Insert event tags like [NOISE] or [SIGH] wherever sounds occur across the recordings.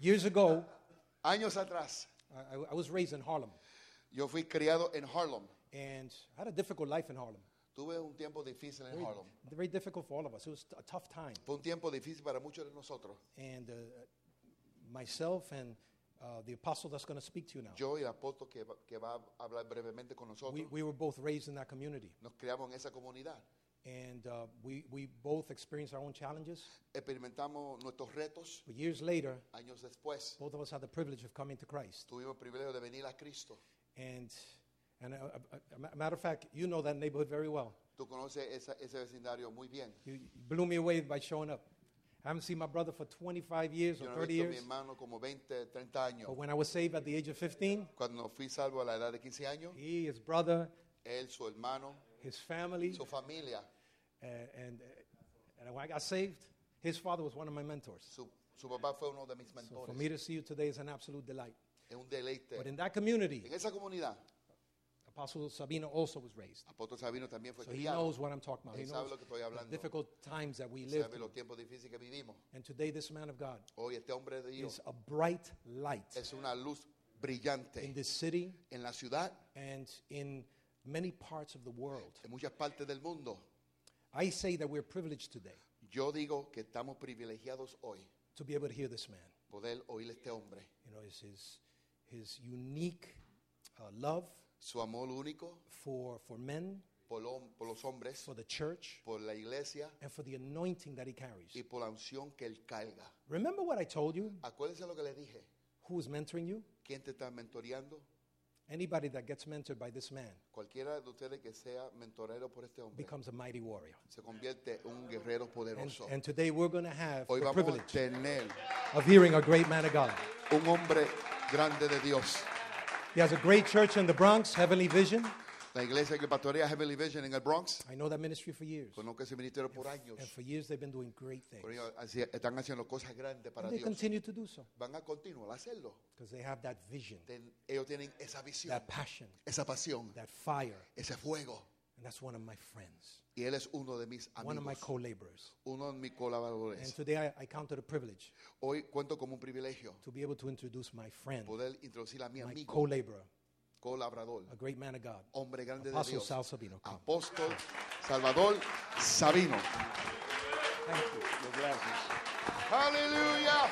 Years ago, Años atrás, I, I- was raised in Harlem, yo fui criado en Harlem. and I had a difficult life in Harlem. Tuve un tiempo difícil en Very, Harlem. very difficult for all of us. It was a tough time. Fue un tiempo difícil para muchos de nosotros. And uh, myself and uh, the apostle that's going to speak to you now, Yo y el apóstol que que va a hablar brevemente con nosotros, we, we were both raised in that community. nos criamos en esa comunidad. And uh, we, we both experienced our own challenges. Experimentamos nuestros retos. But years later, Años después, both of us had the privilege of coming to Christ. tuvimos el privilegio de venir a Cristo. And, and uh, uh, a matter of fact, you know that neighborhood very well. Tú conoces esa- ese vecindario muy bien. You blew me away by showing up. I haven't seen my brother for 25 years or no he 30 visto a mi years. hermano como 20, 30 años. But when I was saved at the age of 15, Cuando fui salvo a la edad de 15 años, he, his brother, él, su hermano, his family, su familia, and, and when I got saved, his father was one of my mentors. su, su papá fue uno de mis So for me to see you today is an absolute delight. Es un deleite. But in that community, En esa comunidad, Apostle Sabino also was raised. Apóstol Sabino también fue So he knows what I'm talking about. He Él sabe knows lo que estoy the difficult times that we live Sabe los tiempos difíciles que vivimos. And today, this man of God Hoy este hombre de Dios is a bright light es una luz in brillante this city en la ciudad, and in many parts of the world. en muchas partes del mundo. I say that we're privileged today Yo digo que estamos privilegiados hoy to be able to hear this man. poder oír a este hombre. You know, his, his, his unique uh, love Su amor único for, for men, por, lo- por los hombres, for the church, por la iglesia and for the anointing that he carries. y por la unción que él carga. Remember what I told you? Acuérdense lo que le dije. Who is mentoring you? ¿Quién te está mentoreando? Anybody that gets mentored by this man Cualquiera de ustedes que sea mentorero por este hombre becomes a mighty warrior. se convierte en un guerrero And, poderoso. and today we're going to have Hoy the vamos a privilege tener of hearing a great man of God. un hombre grande de Dios. He has a great church in the Bronx, Heavenly Vision. La iglesia que pastorea Heavenly Vision en el Bronx, I know that ministry for years. conozco ese ministerio por años. And for years they've been doing great things. Por ello, así- están haciendo cosas grandes para And they Dios. continue to do so Van a continuar a hacerlo. because they have that vision, Ten- ellos tienen esa visión, that passion, esa pasión, that fire. ese fuego. And that's one of my friends, Y él es uno de mis amigos. one of my co laborers. uno de mis colaboradores. And today I, I count it a privilege Hoy cuento como un privilegio to be able to introduce my friend, poder introducir a mi my amigo, co laborer, colaborador, a great man of God, hombre grande de Dios, Sal Sabino. Come. apóstol Salvador Sabino. Thank you. Aleluya.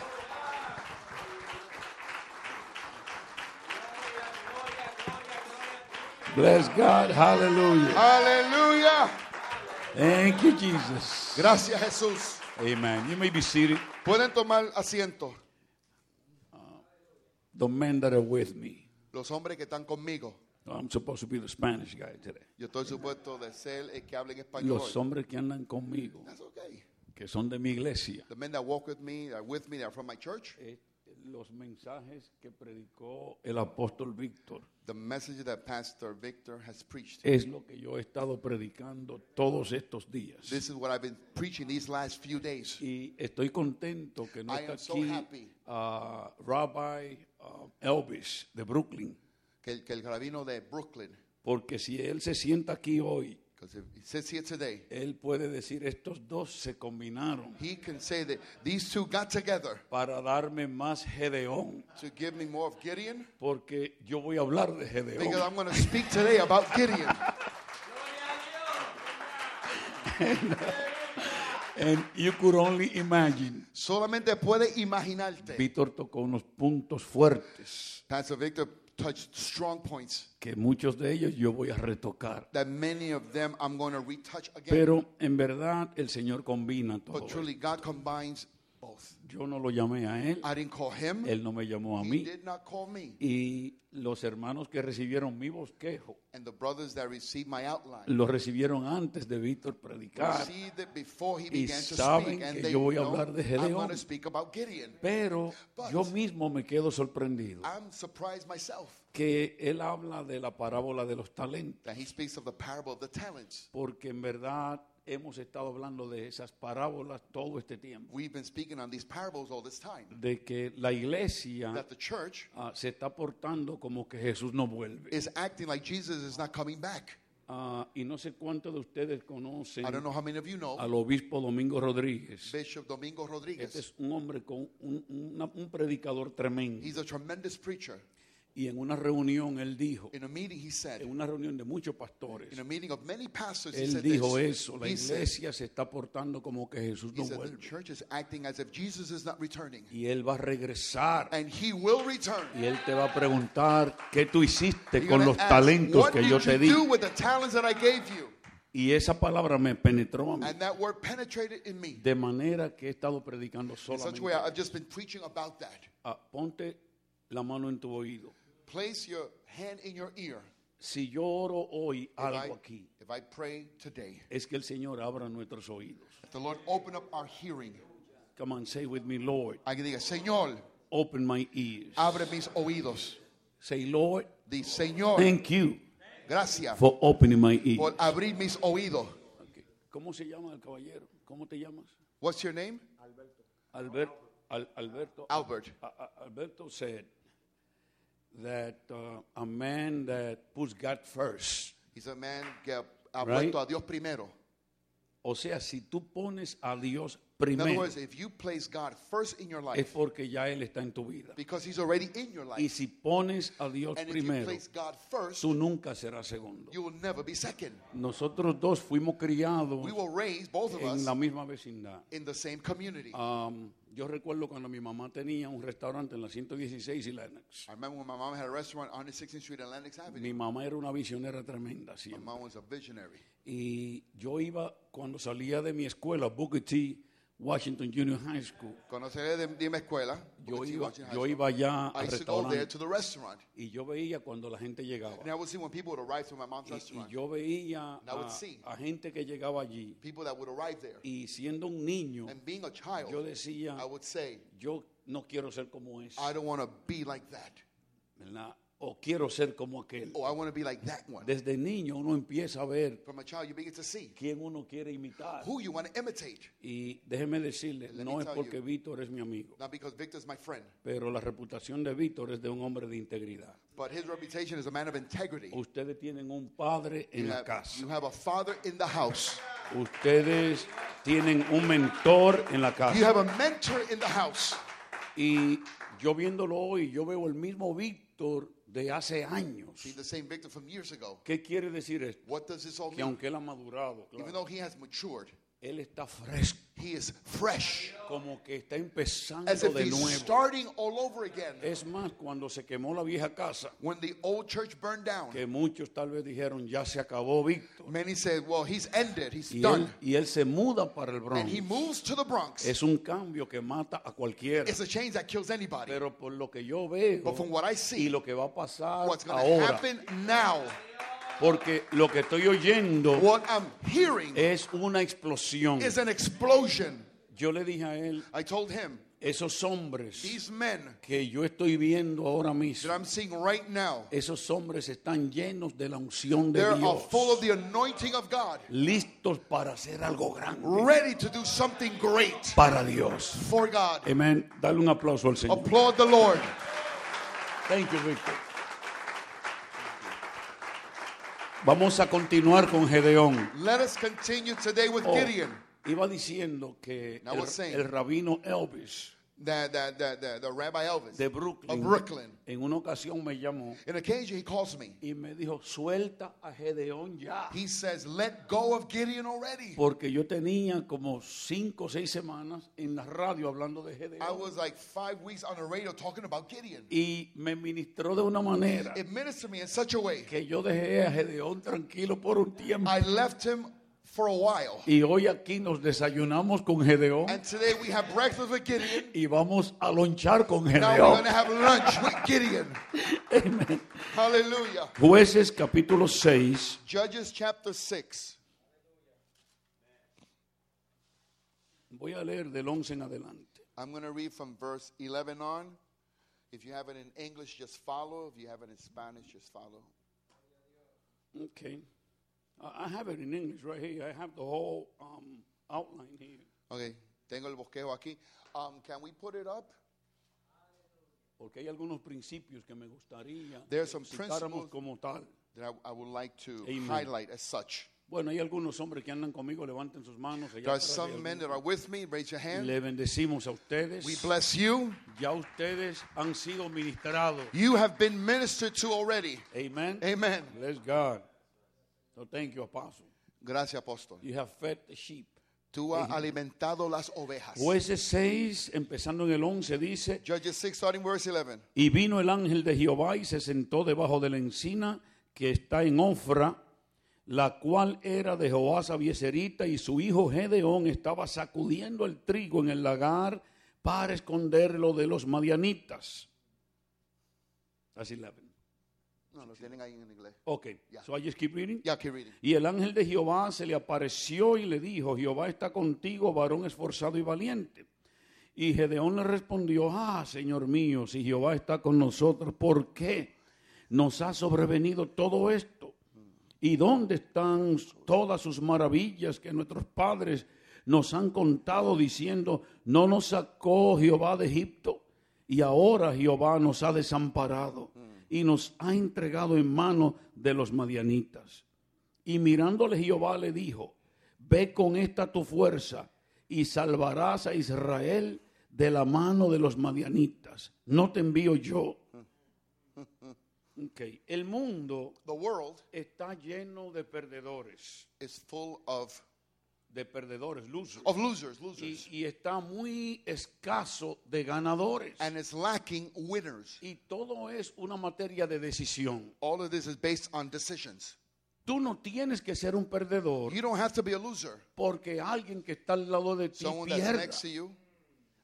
Bless God. Hallelujah. Aleluya. Thank you, Jesus. Gracias Jesús. Amen. You may be seated. Pueden tomar asiento uh, The men that are with me. Los hombres que están conmigo. I'm supposed to be the Spanish guy today. Yo estoy supuesto de ser el que hable en español. Los hombres que andan conmigo, That's okay. que son de mi iglesia. The men that walk with me, that are with me, that are from my church. Eh, Los mensajes que predicó el apóstol Víctor The message that Pastor Victor has preached. es lo que yo he estado predicando todos estos días. This is what I've been preaching these last few days. Y estoy contento que no I está am so aquí happy. ah, Rabbi ah, Elvis de Brooklyn, Que el, que el rabino de Brooklyn, porque si él se sienta aquí hoy, because if he sits here today, él puede decir estos dos se combinaron he can say that these two got together para darme más Gedeón, to give me more of Gideon. porque yo voy a hablar de Because Gedeón. I'm going to speak today about Gideon. [LAUGHS] [LAUGHS] [LAUGHS] And you could only imagine. Solamente puede imaginarte. Víctor tocó unos puntos fuertes Pastor Victor touched strong points que muchos de ellos yo voy a retocar. that many of them I'm going to retouch again. Pero en verdad el Señor combina todo. but truly, God combines both. Yo no lo llamé a él, I didn't call him. él no me llamó a He mí. did not call me. Y los hermanos que recibieron mi bosquejo And the brothers that received my outline lo recibieron antes de Víctor predicar. received it before he Y began to saben speak. And que they yo voy a know hablar de I'm Gedeón. going to speak about Gideon. Pero But- yo mismo me quedo sorprendido I'm surprised myself que él habla de la parábola de los talentos, that he speaks of the parable of the talents. porque en verdad hemos estado hablando de esas parábolas todo este tiempo, We've been speaking on these parables all this time. de que la iglesia That the church ah, se está portando como que Jesús no vuelve. is acting like Jesus is not coming back. Ah, y no sé cuántos de ustedes conocen I don't know how many of you know al obispo Domingo Rodríguez. Bishop Domingo Rodriguez. Este es un hombre con un, una- un predicador tremendo. He's a tremendous preacher. Y en una reunión él dijo, In a meeting, he en said, una reunión de muchos pastores, in a meeting of many pastors, he él said dijo this. eso, la He said, iglesia se está portando como que Jesús no said, the vuelve. church is acting as if Jesus is not returning. Y él va a regresar. And he will return. Y él te va a preguntar qué tú hiciste You're con los ask, talentos que yo te di. Y esa palabra me penetró a mí. And that word penetrated in me. De manera que he estado predicando In such a solamente. way, I've just been preaching about that. Ah, ponte la mano en tu oído. Place your hand in your ear. Si yo oro hoy If I, algo aquí, if I pray today, es que el Señor abra nuestros oídos. the Lord open up our hearing. Come on, say with me, Lord, I can diga, Señor, open my ears. abre mis oídos. Say, Lord, Di, Señor, thank you gracias for opening my ears. por abrir mis oídos. Ok. ¿Cómo se llama el caballero? ¿Cómo te llamas? What's your name? Albert, Al- Alberto. Albert. A- A- Alberto said that uh, a man that puts God first, He's a man que ha Right. puesto a Dios primero. o sea, si tú pones a Dios primero, words, if you place God first in your es life, porque ya Él está en tu vida. because He's already in your Y life, si pones a Dios and if you primero, place God first, tú nunca serás segundo. you will never be second. Nosotros dos fuimos criados We were raised, both of en us, la misma vecindad. in the same community. Um, yo recuerdo cuando mi mamá tenía un restaurante en la 116 y Lennox. I remember when my mom had a restaurant on 116th Street and Lennox Mi mamá era una visionera tremenda My siempre. mom was a visionary. Y yo iba, cuando salía de mi escuela, Booker T, Washington Junior High School, salí de, de mi escuela, yo iba, yo allá I al restaurante to the restaurant. y yo veía cuando la gente llegaba. And I would see when people would arrive to my mom's Y, yo veía And I would a, see. a gente que llegaba allí people that would arrive there. y siendo un niño, And being a child, yo decía, I would say, yo no quiero ser como ese, I don't want to be like that. ¿verdad? O quiero ser como aquel. Oh, I want to be like that one. Desde niño uno empieza a ver From a child, you begin to see quién uno quiere imitar. who you want to imitate. Y déjeme decirle, Let no me es tell porque you. Víctor es mi amigo, Not because Victor's my friend, pero la reputación de Víctor es de un hombre de integridad. but his reputation is a man of integrity. Ustedes tienen un padre en You la have, casa. you have a father in the house. Ustedes tienen un mentor en la You casa. have a mentor in the house. Y yo viéndolo hoy, yo veo el mismo Víctor de hace años. The same from years ago. ¿Qué quiere decir esto? What does this all Que mean? aunque él ha madurado, Even claro, though he has matured, él está fresco, he is fresh, como que está empezando as if de he's nuevo. starting all over again. Es más, cuando se quemó la vieja casa, When the old church burned down, que muchos tal vez dijeron, ya se acabó Víctor. many said, "Well, he's ended. He's Y done." él, y él se muda para el And he Bronx. moves to the Bronx. Es un cambio que mata a cualquiera. It's a change that kills anybody. Pero por lo que yo veo But from what I y see, lo que va a pasar what's going to ahora, happen now, porque lo que estoy oyendo what I'm hearing es una explosión. is an explosion. Yo le dije a él, I told him, esos hombres these men que yo estoy viendo ahora that mismo, I'm seeing right now, esos hombres están llenos de la unción de they are Dios, full of the anointing of God, listos para hacer algo grande ready to do something great para Dios. for God. Amén. Dale un aplauso al Señor. Applaud the Lord. Thank you, Victor. Vamos a continuar con Gedeón. Let us continue today with Oh, Gideon. iba diciendo que I el, was saying- el rabino Elvis The, the, the, the, Rabbi Elvis de Brooklyn, of Brooklyn. en una ocasión me llamó In occasion, he calls me. y me dijo, suelta a Gedeón ya. He says, Let go of Gideon already. Porque yo tenía como cinco o seis semanas en la radio hablando de I Gedeón. was like five weeks on the radio talking about Gideon. Y me ministró de una manera It ministered me in such a way. que yo dejé a Gedeón tranquilo por un tiempo. I left him for a while. Y hoy aquí nos desayunamos con Gedeón And today we have breakfast with Gideon. y vamos a lonchar con Now we're Gedeón. going to have lunch with Gideon. [LAUGHS] Amen. Hallelujah. Jueces capítulo 6, Judges chapter 6. voy a leer del 11 en adelante. I'm going to read from verse 11 on. If you have it in English, just follow. If you have it in Spanish, just follow. Okay. I I have it in English right here. I have the whole um, outline here. Okay, tengo el bosquejo aquí. Um, can we put it up? Porque hay algunos principios que me gustaría There are some principles- como tal. that I, I would like to Amen. highlight as such. Bueno, hay algunos hombres que andan conmigo, levanten sus manos. allá There are atrás hay some men that are with me. Raise your hand. Le bendecimos a ustedes. We bless you. Ya ustedes han sido ministrados. You have been ministered to already. Amen. Amen. Bless God. So thank you, Apostle. Gracias, apóstol. You have fed the sheep. Tú has alimentado las ovejas. Jueces 6, empezando en el 11, dice, Judges 6, starting verse 11. y vino el ángel de Jehová y se sentó debajo de la encina que está en Ofra, la cual era de Joás Abieserita, y su hijo Gedeón estaba sacudiendo el trigo en el lagar para esconderlo de los madianitas. That's 11. No, lo tienen ahí en inglés. Okay, Yeah. so I just keep reading. Yeah, keep reading. Y el ángel de Jehová se le apareció y le dijo, Jehová está contigo, varón esforzado y valiente. Y Gedeón le respondió, ah, Señor mío, si Jehová está con nosotros, ¿por qué nos ha sobrevenido todo esto? ¿Y dónde están todas sus maravillas que nuestros padres nos han contado diciendo, no nos sacó Jehová de Egipto? Y ahora Jehová nos ha desamparado y nos ha entregado en mano de los madianitas. Y mirándole Jehová le dijo, ve con esta tu fuerza y salvarás a Israel de la mano de los madianitas. No te envío yo. El mundo The world está lleno de perdedores, is full of, de perdedores, losers. of losers, Y, losers. y está muy escaso de ganadores. And it's lacking winners. Y todo es una materia de decisión. All of this is based on decisions. Tú no tienes que ser un perdedor You don't have to be a loser. porque alguien que está al lado de ti Someone that's pierda. next to you.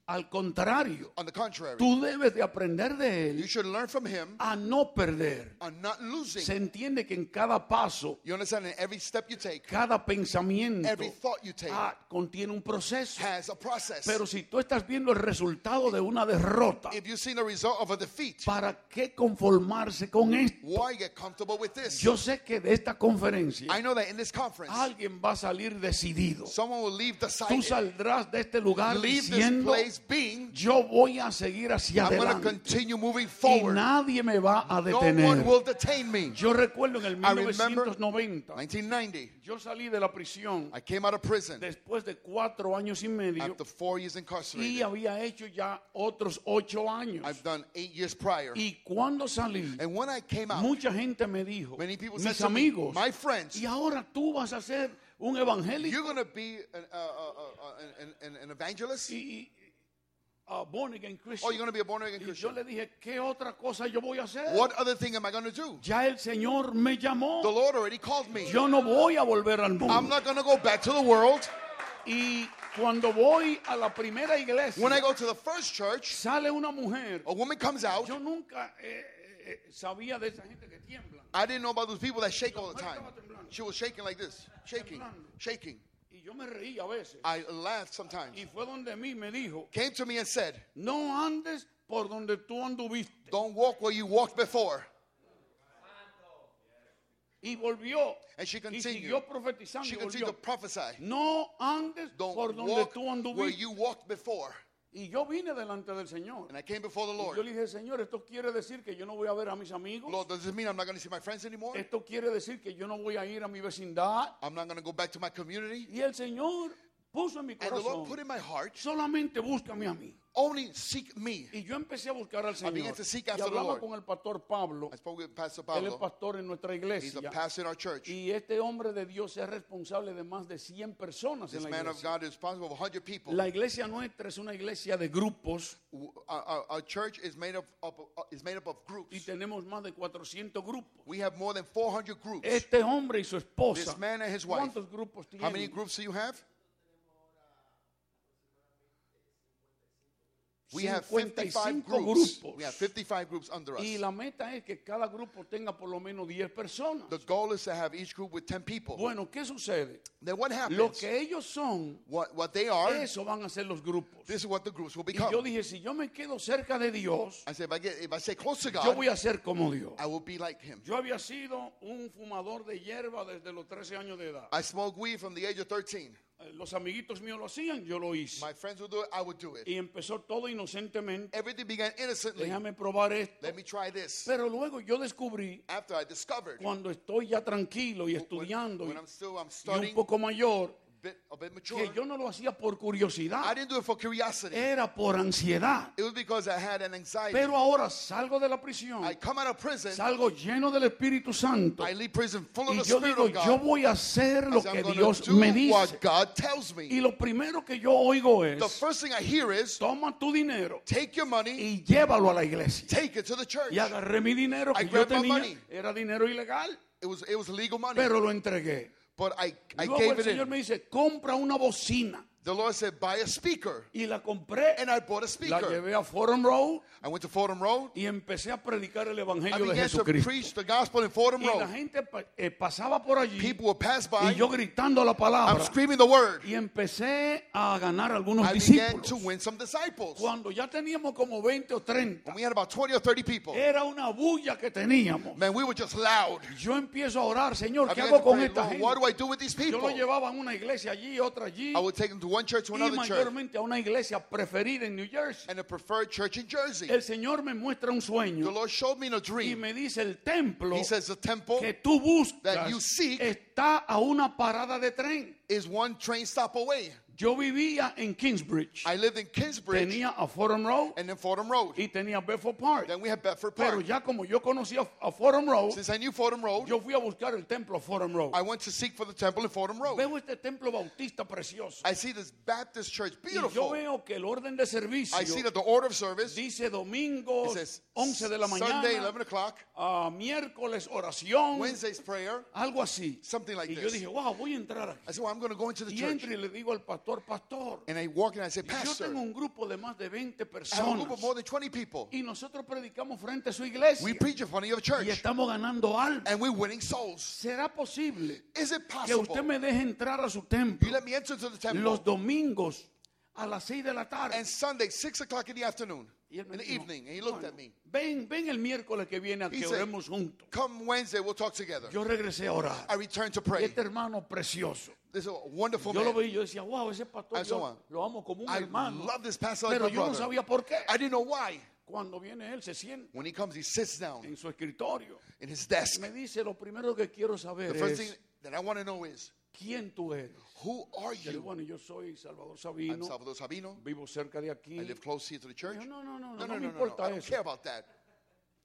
Al contrario, On the contrary, tú debes de aprender de you él should learn from him a no perder. on not losing. Se entiende que en cada paso, You understand? In every step you take, cada pensamiento every thought you take ah, contiene un proceso. has a process. Pero si tú estás viendo el resultado de una derrota, If you've seen the result of a defeat, ¿para qué conformarse con esto? why get comfortable with this? Yo sé que de esta conferencia I know that in this conference, alguien va a salir decidido. someone will leave the Tú saldrás de este lugar leave this diciendo, yo voy a seguir hacia I'm adelante continue moving y forward. nadie me va a No one detener. will detain me. Yo recuerdo en el I remember 1990, 1990, yo salí de la prisión I came out of prison después de cuatro años y medio after four years y había hecho ya otros ocho años. I've done eight years prior. Y cuando salí, And when I came out, mucha gente me dijo, Many people said mis me, amigos, my friends, y ahora tú vas a ser un evangélico you're going to be an, uh, uh, uh, an, an, an evangelist? y, a born again Or Christian. you're going to be a born again Y yo le dije, ¿qué otra cosa yo voy a hacer? What other thing am I going to do? Ya el Señor me llamó. The Lord already called me. Yo no voy a volver al I'm not going to go back to the world. Y cuando voy a la primera iglesia, When I go to the first church, sale una mujer. a woman comes out. Yo nunca eh, eh, sabía de esa gente que tiemblan. I didn't know about those people that shake all the time. She was shaking like this, shaking, shaking. Y yo me reí a veces. I laughed sometimes. Y fue donde mí me dijo, Came to me and said, no andes por donde tú anduviste. Don't walk where you walked before. Y volvió. And she Y continued. siguió profetizando. She continued to prophesy. No andes Don't por donde walk tú where you walked before. Y yo vine delante del Señor. And I came before the Y yo Lord. le dije, Señor, esto quiere decir que yo no voy a ver a mis amigos. Lord, does this mean I'm not going to see my friends anymore? Esto quiere decir que yo no voy a ir a mi vecindad. I'm not going to go back to my community? Y el Señor puso en mi And the Lord put corazón, in my heart, solamente búscame a mí. Only seek me. Y yo empecé a buscar al Señor. began to seek Y after the hablaba Lord. con el pastor Pablo. I spoke with Pastor Él es Pablo. pastor en nuestra He's a iglesia. pastor in our church. Y este hombre de Dios es responsable de más de 100 personas en This la man of iglesia. God is responsible for 100 people. La iglesia nuestra es una iglesia de grupos Our, church is made up, up, uh, is made up of y groups. tenemos más de 400 grupos. We have more than 400 groups. Este hombre y su esposa. This man and his wife. ¿Cuántos grupos How many groups do you have? We have 55 55 groups. grupos. We have 55 groups under us. Y la meta es que cada grupo tenga por lo menos 10 personas. The goal is to have each group with 10 people. Bueno, ¿qué sucede? Then what Lo happens? que ellos son, What, what they are, eso van a ser los grupos. this is what the groups will Y yo become. dije, si yo me quedo cerca de Dios, I said, if I, get, if I stay close to yo God, voy a ser como Dios. I will be like Him. Yo había sido un fumador de hierba desde los 13 años de edad. I smoked weed from the age of 13. Eh, los amiguitos míos lo hacían, yo lo hice. My friends would do it, I would do it. Y empezó todo inocentemente. Everything began innocently. Déjame probar esto. Let me try this. Pero luego yo descubrí, After I discovered, cuando estoy ya tranquilo y when, estudiando when y, I'm still, I'm y un studying, poco mayor, bit, a bit mature, que yo no lo hacía por I curiosidad, didn't do it for curiosity. era por ansiedad. It was because I had an anxiety. Pero ahora salgo de la prisión, I come out of prison, salgo lleno del Espíritu Santo I leave prison full of y the yo Spirit digo, of God. yo voy a hacer I lo que Dios me dice. what God tells Y me. lo primero que yo oigo The es, first thing I hear is, toma tu dinero take your money, y llévalo a la iglesia. take it to the church. Y agarré mi dinero I que yo grabbed my tenía, era dinero ilegal, It was, it was legal money, pero lo entregué. But I, I Luego gave el it Señor in. me dice, compra una bocina. The Lord said, buy a speaker. Y la compré, And I bought a la speaker. llevé a Forum Road I went to Fordham Road. y empecé a predicar el I Evangelio de began to preach the gospel in Fordham Y la Road. gente eh, pasaba por allí People would pass y by. yo gritando la I'm palabra. screaming the word. Y empecé a ganar algunos I began to discípulos. win some disciples. Cuando ya teníamos como 20 o 30, When we had about 20 or 30 people, era una bulla que teníamos. man, we were just loud. Yo empiezo a orar, Señor, I ¿qué hago con pray, esta Lord, gente? what do I do with these Yo lo people? llevaba a una iglesia allí, otra allí, I would take them to one church to y another church mayormente a una iglesia preferida en New Jersey. and a preferred church in Jersey. El Señor me muestra un The sueño Lord showed me in a y dream. me dice el templo He says the temple que tú buscas that you seek está a una parada de tren. is one train stop away. Yo vivía en Kingsbridge, I lived in Kingsbridge tenía a Forum Road and then Fordham Road. y tenía Bedford Park. Then we had Bedford Pero Park. ya como yo conocía a Forum Road, Since I knew Fordham Road, yo fui a buscar el templo a Forum Road. I went to seek for the temple in Fordham Road. Veo este templo bautista precioso. I see this Baptist church, Y yo beautiful. veo que el orden de servicio I see that the order of service dice says 11 de la Sunday, mañana, 11 o'clock, a miércoles oración, Wednesday's prayer, algo así. something like Y yo this. dije, wow, voy a entrar aquí. I said, well, I'm going to go into the Y church. entro y le digo al pastor, pastor, And I walk in and I say, yo Pastor, tengo un grupo de más de 20 I have a group personas of more than 20 people. y nosotros predicamos frente a su iglesia We preach in front of your y church estamos ganando almas. and we're winning souls. ¿Será posible Is it que usted possible me deje entrar a su you templo let me enter into the los domingos a las 6 de la tarde? and Sunday, 6 o'clock in the afternoon, Y él in the evening? And he looked "Bueno, at me. Ven, ven el miércoles que viene a He que said, oremos juntos. Come Wednesday, we'll talk together. Yo regresé a orar. I returned to Y pray. este hermano precioso. This is a wonderful Yo lo man. veía y yo decía, wow, ese pastor I saw yo lo amo como un I hermano. love this pastor like Pero my yo no brother. sabía por qué. I didn't know why. Cuando viene él, se sienta When he comes, he sits down en su escritorio. in his desk. Me dice, lo primero que quiero saber The first es, thing that I want to know is, ¿quién tú eres? who are you? bueno, yo soy Salvador I'm Sabino, Salvador Sabino. vivo cerca de aquí. I live close here to the church. No, no, no, no, No, no no, me no, no, no. importa I don't eso. care about that.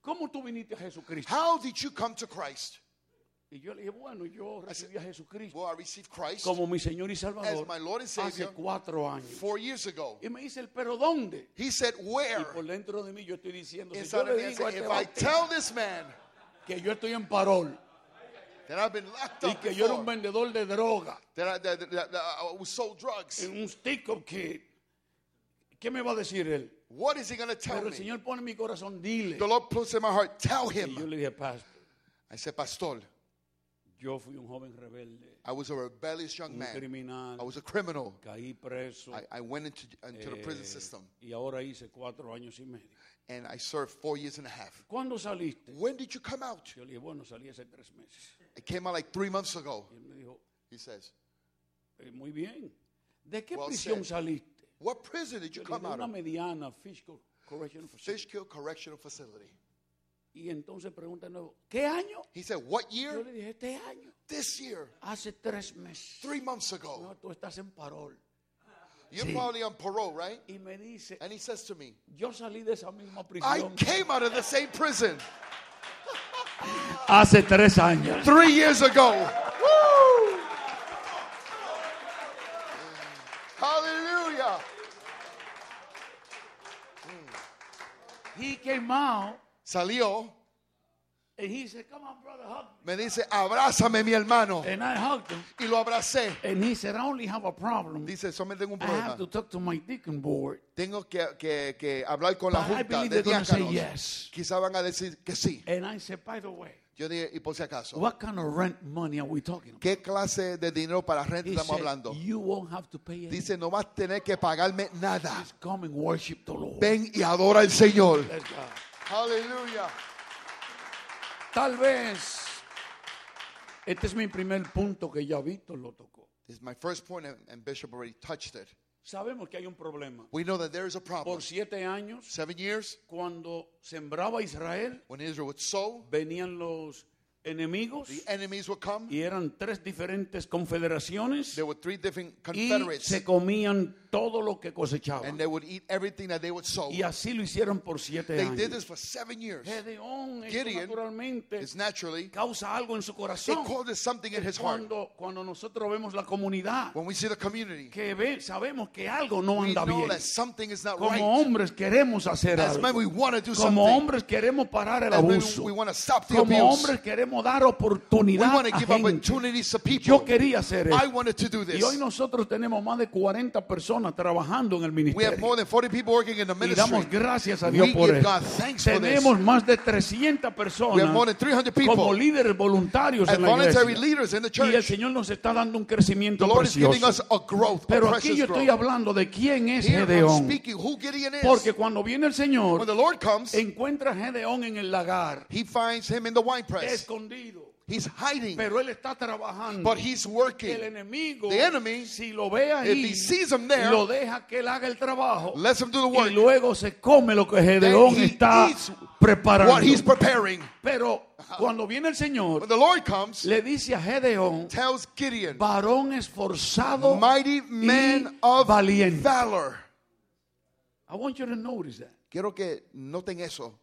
¿Cómo tú viniste a Jesucristo? How did you come to Christ? Y yo le dije, bueno, yo recibí a Jesucristo Well, I received Christ como mi Señor y Salvador as my Lord and hace Savior cuatro años. four years ago. Y me dice, ¿pero dónde? He said, Y Where? por dentro de mí yo estoy diciendo, si yo le digo a este if I tell this man que yo estoy en parol that I've been locked y up que yo era un before, vendedor de droga that I, that, that, that I was sold drugs, en un stick-up kid, ¿qué me va a decir él? what is he going to tell Pero el me? Señor pone en mi corazón, dile. The Lord puts in my heart, tell Y yo him. le dije, pastor, I said, Pastor, yo fui un joven rebelde, I was a rebellious young un man. criminal, I was a criminal. caí preso I, I went into, into the prison eh, system y ahora hice cuatro años y medio. And I served four years and a half. ¿Cuándo saliste? When did you come out? Yo le dije, bueno, salí hace tres meses. I came out like three months ago. Y él me dijo, He says, "Eh, muy bien. ¿De qué Well prisión said. saliste? What prison did you Yo come out una of? mediana, Fiscal Correction Facility. Fishkill Correctional Facility. Y entonces pregunta de nuevo, ¿qué año? He said, What Yo year? le dije, este año, This year. hace tres meses. Three months ago. No, tú estás en parol. You're Sí. probably on parole, right? Y me dice, And he says to me, yo salí de esa misma I came out of the same prison hace tres años. three years ago. Woo! Hallelujah. He came out Salió, and he said, come on, brother, hug me dice, abrázame mi hermano. me. And I hugged him. Y lo abracé. And he said, I only have a problem. Dice, solamente tengo un I have problema. to talk to my deacon board. Tengo que, que, que hablar con la But I junta believe de they're gonna say diáconos. yes. Quizá van a decir que sí. And I said, by the way, Yo dije, y por si acaso, what kind of rent money are we talking about? ¿qué clase de dinero para renta He estamos said, hablando? you won't have to pay anything. Dice, no vas a tener que pagarme nada. Just come and worship the Lord. Ven y adora al Señor. Let's go. Aleluya. Tal vez, este es mi primer punto que ya Víctor lo tocó. This is my first point, and, Bishop already touched it. Sabemos que hay un problema. We know that there is a problem. Por siete años, Seven years, cuando sembraba Israel, when Israel would sow, venían los enemigos the enemies would come. y eran tres diferentes confederaciones There were three different y confederates, se comían todo lo que cosechaban. and they would eat everything that they would sow. Y así lo hicieron por siete They did años. this for seven years. Gedeón, esto Gideon naturalmente It's naturally, causa algo en su it corazón. causes something in his heart. Cuando, cuando nosotros vemos la comunidad, When we see the community, que ve, sabemos que algo no we anda know bien. that something is not Como right. hombres queremos hacer As men, algo. we want to do Como something. hombres queremos parar el As men, abuso. we want to stop the Como abuse. hombres queremos dar We oportunidad want to a give gente. opportunities to people. Yo quería hacer I eso. wanted to do Y hoy this. nosotros tenemos más de 40 personas trabajando en el We have ministerio. more than 40 people working in the Y damos ministry. gracias a Dios We por eso. Tenemos más de 300 We have more personas than 300 como people líderes voluntarios en la iglesia. Y el. Señor nos está dando un crecimiento The Lord is giving precioso. us a growth, Pero aquí yo estoy hablando de quién es Here Gedeón. speaking who Gideon is. Porque cuando viene el Señor, When the Lord comes, encuentra a Gedeón en el lagar, he finds him in the wine press. Escondido. He's hiding, Pero él está trabajando. but he's el working. enemigo, The enemy, si lo ve If ahí, he sees him there, lo deja que él haga el trabajo lets him do the y work. luego se come lo que Gedeón está preparando. What he's preparing. Pero cuando viene el Señor, When the Lord comes, le dice a Gedeón, tells Gideon, varón esforzado mighty man y of valiente. valor. I want you to notice that. Quiero que noten eso.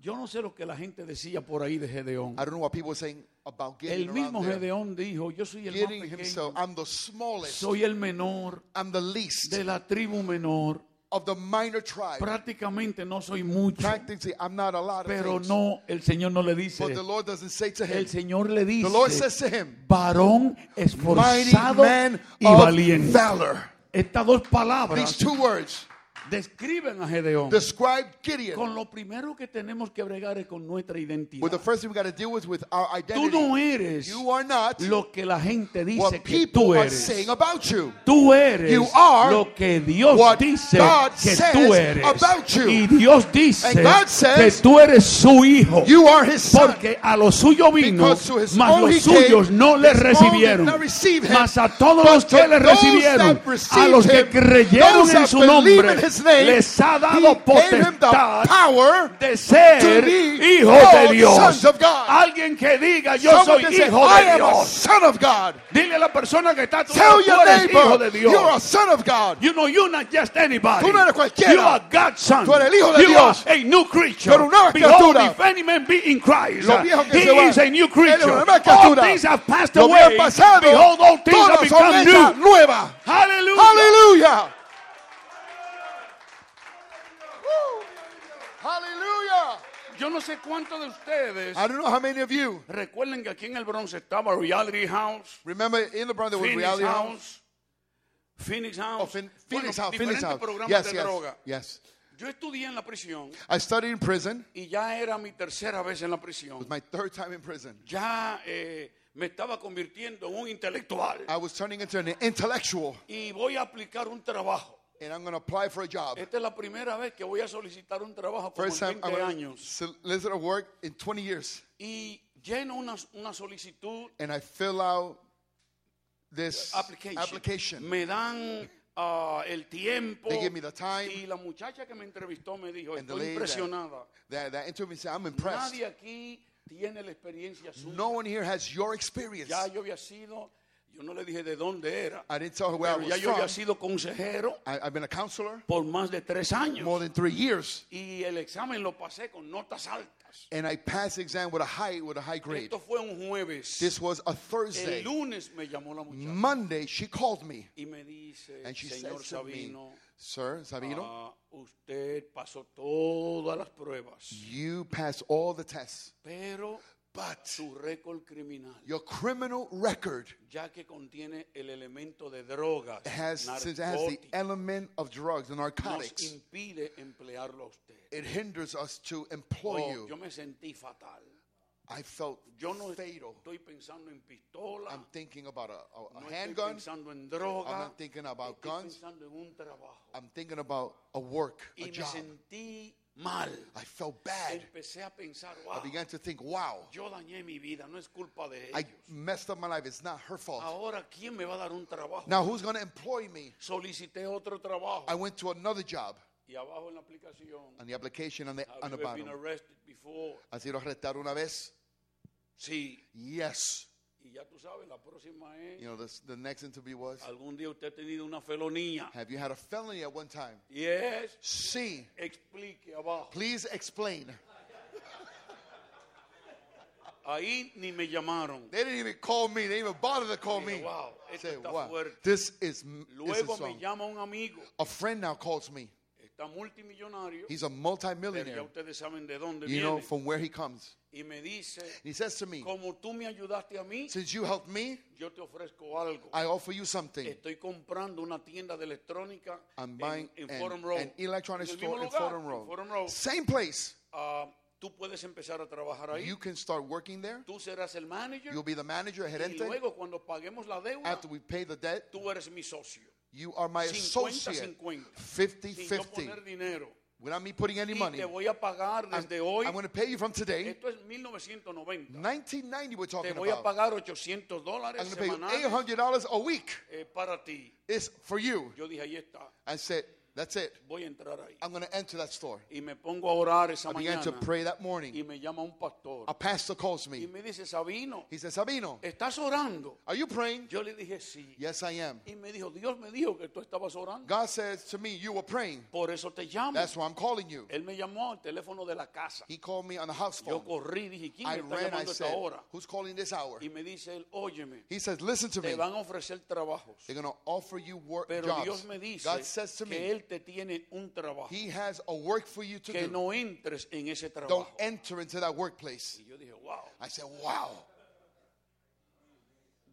Yo no sé lo que la gente decía por ahí de Gedeón. I don't know what people were saying about El mismo around there. Gedeón dijo, yo soy el más pequeño, himself, I'm the smallest, soy el menor I'm the least de la tribu menor. of the minor tribe. Prácticamente no soy mucho, Practically, I'm not a lot of pero things. no, el Señor no le dice. But the Lord doesn't say to him, El Señor le the Lord dice, says to him, varón mighty esforzado man y of valiente. valor. Estas dos These palabras two words describen a Gedeón. describe Gideon. Con lo primero que tenemos que bregar es con nuestra identidad. The first thing we got to deal with with our Tú no identity. eres You are not lo que la gente dice what que tú are eres. saying about you. Tú eres You are lo que Dios what dice God que says tú eres. about you. Y Dios dice And God que says tú eres su hijo. You are his son. Porque a lo suyo vino, mas los suyos came, no le recibieron. Mas a todos but los que le recibieron, a los que creyeron en su nombre, his name, les ha dado gave him the potestad power de ser to be hijos de Dios. sons of God. Alguien que diga yo Someone soy say, hijo de Dios. son of God. Dile a la persona que está a tu Tell lado, tú eres hijo de neighbor, Dios. you're a son of God. You know, you're not just anybody. Tú no eres cualquiera. You are God's son. Tú eres el hijo de you Dios. are a new creature. Una nueva Behold, if any man be in Christ, Lo viejo que he se va. is a new creature. All things have passed Lo away. pasado, Behold, all things have become new. Hallelujah. Hallelujah. Yo no sé cuántos de ustedes I don't know how many of you recuerden que aquí en el Bronx estaba Reality House, remember in the brother there was Phoenix reality house. House, Phoenix House, Oh, Phoen- Phoenix Bueno, House, Phoenix House. programas Yes, de yes, droga. yes. Yo estudié en la prisión I studied in prison. y ya era mi tercera vez en la prisión. It was my third time in prison. ya eh, me estaba convirtiendo en un intelectual I was turning into an intellectual, y voy a aplicar un trabajo. And I'm going to apply for a job. Esta es la primera vez que voy a solicitar un trabajo First I'm 20 going to años. solicit a work in 20 years, Y lleno una, una solicitud, and I fill out this application. application. Me dan ah, el tiempo. They give me the time. Y la muchacha que me entrevistó me dijo, And the estoy lady impresionada. That, that interview said, I'm impressed. Nadie aquí tiene la experiencia suya. No one here has your experience. Ya yo había sido, yo no le dije de dónde era, I didn't tell her where I pero ya was yo había from. sido consejero I, I've been a counselor por más de tres años. more than three years, y el examen lo pasé con notas altas. and I passed the exam with a high with a high grade. Esto fue un jueves. This was a el Thursday. lunes me llamó la muchacha Monday, she called me y me dice, and she señor said to me, Sabino, Sir Sabino, ah, usted pasó todas las pruebas, you passed all the tests, pero but su récord criminal, your criminal record ya que contiene el elemento de drogas, has, since it has the element of drugs and nos narcotics, impide emplearlo a usted. it hinders us to employ Oh, you. yo me sentí fatal. I felt Yo no fatal. estoy pensando en pistola, I'm thinking about a, a, a no estoy handgun. pensando en I'm not thinking about estoy guns. pensando en un trabajo. I'm thinking about a work, a Y me job. sentí mal. I felt bad. Empecé a pensar, I began to think, wow, yo dañé mi vida, no es culpa de I ellos. messed up my life. It's not her fault. Ahora, ¿quién me va a dar un trabajo? Now, who's going to employ me? Solicité otro trabajo. I went to another job Y abajo en la aplicación, on the application on the, on have the you ever been bottom. arrested before? ¿Has sido arrestado una vez? Sí. Yes. Y ya tú sabes, la próxima es, You know, this, the next interview was, algún día usted ha tenido una felonía. have you had a felony at one time? Yes. C. Explique abajo. Please explain. Ahí ni me llamaron. They didn't even call me. They didn't even bother to call me. Wow, wow, fuerte. this is, this is Luego me llama un amigo. A friend now calls me. Está multimillonario. He's a Pero ya multimillionaire. ustedes saben de dónde You know viene. from where he comes. Y me dice, He says to me, como tú me ayudaste a mí, Since you helped me, yo te ofrezco algo. I offer you something. Estoy comprando una tienda de electrónica I'm buying en an, Forum Road. an electronic En el store in lugar, Fordham en Road. Fordham Road. Same place. Ah, tú puedes empezar a trabajar ahí. You can start working there. tú serás el manager. You'll be the manager, y gerente. luego cuando paguemos la deuda, After we pay the debt, tú eres mi socio. You are my 50, associate. 50. 50 Sin yo 50. poner dinero. Without me putting any money. te voy a pagar I'm, hoy. I'm going to pay you from today. Esto es 1990. 1990 we're Te talking about. pagar 800 I'm going to pay you $800 a week. eh, para ti. It's for you. Yo dije. I said, that's it. Voy a entrar ahí. I'm going to enter that store. Y me pongo a orar esa I began to pray that Y morning. me llama un pastor. A pastor calls Y me. me dice, Sabino, He says, Sabino, ¿estás orando? are you praying? Yo le dije, sí. Yes, I am. Y me dijo, Dios me dijo que tú estabas orando. God says to me, you were praying. Por eso te llamo. That's why I'm calling you. Él me llamó al teléfono de la casa. He called me on the house Yo phone. corrí, dije, ¿quién I me está ran, I esta said, hora? who's calling this hour? Y me dice él, óyeme, He says, listen to te me. van a ofrecer trabajos. They're going to offer you work Pero jobs. Dios me dice God says to que me, Él te tiene un trabajo. He has a work for you to Que do. no entres en ese Don't trabajo. enter into that workplace. Y yo dije, wow, I said, wow.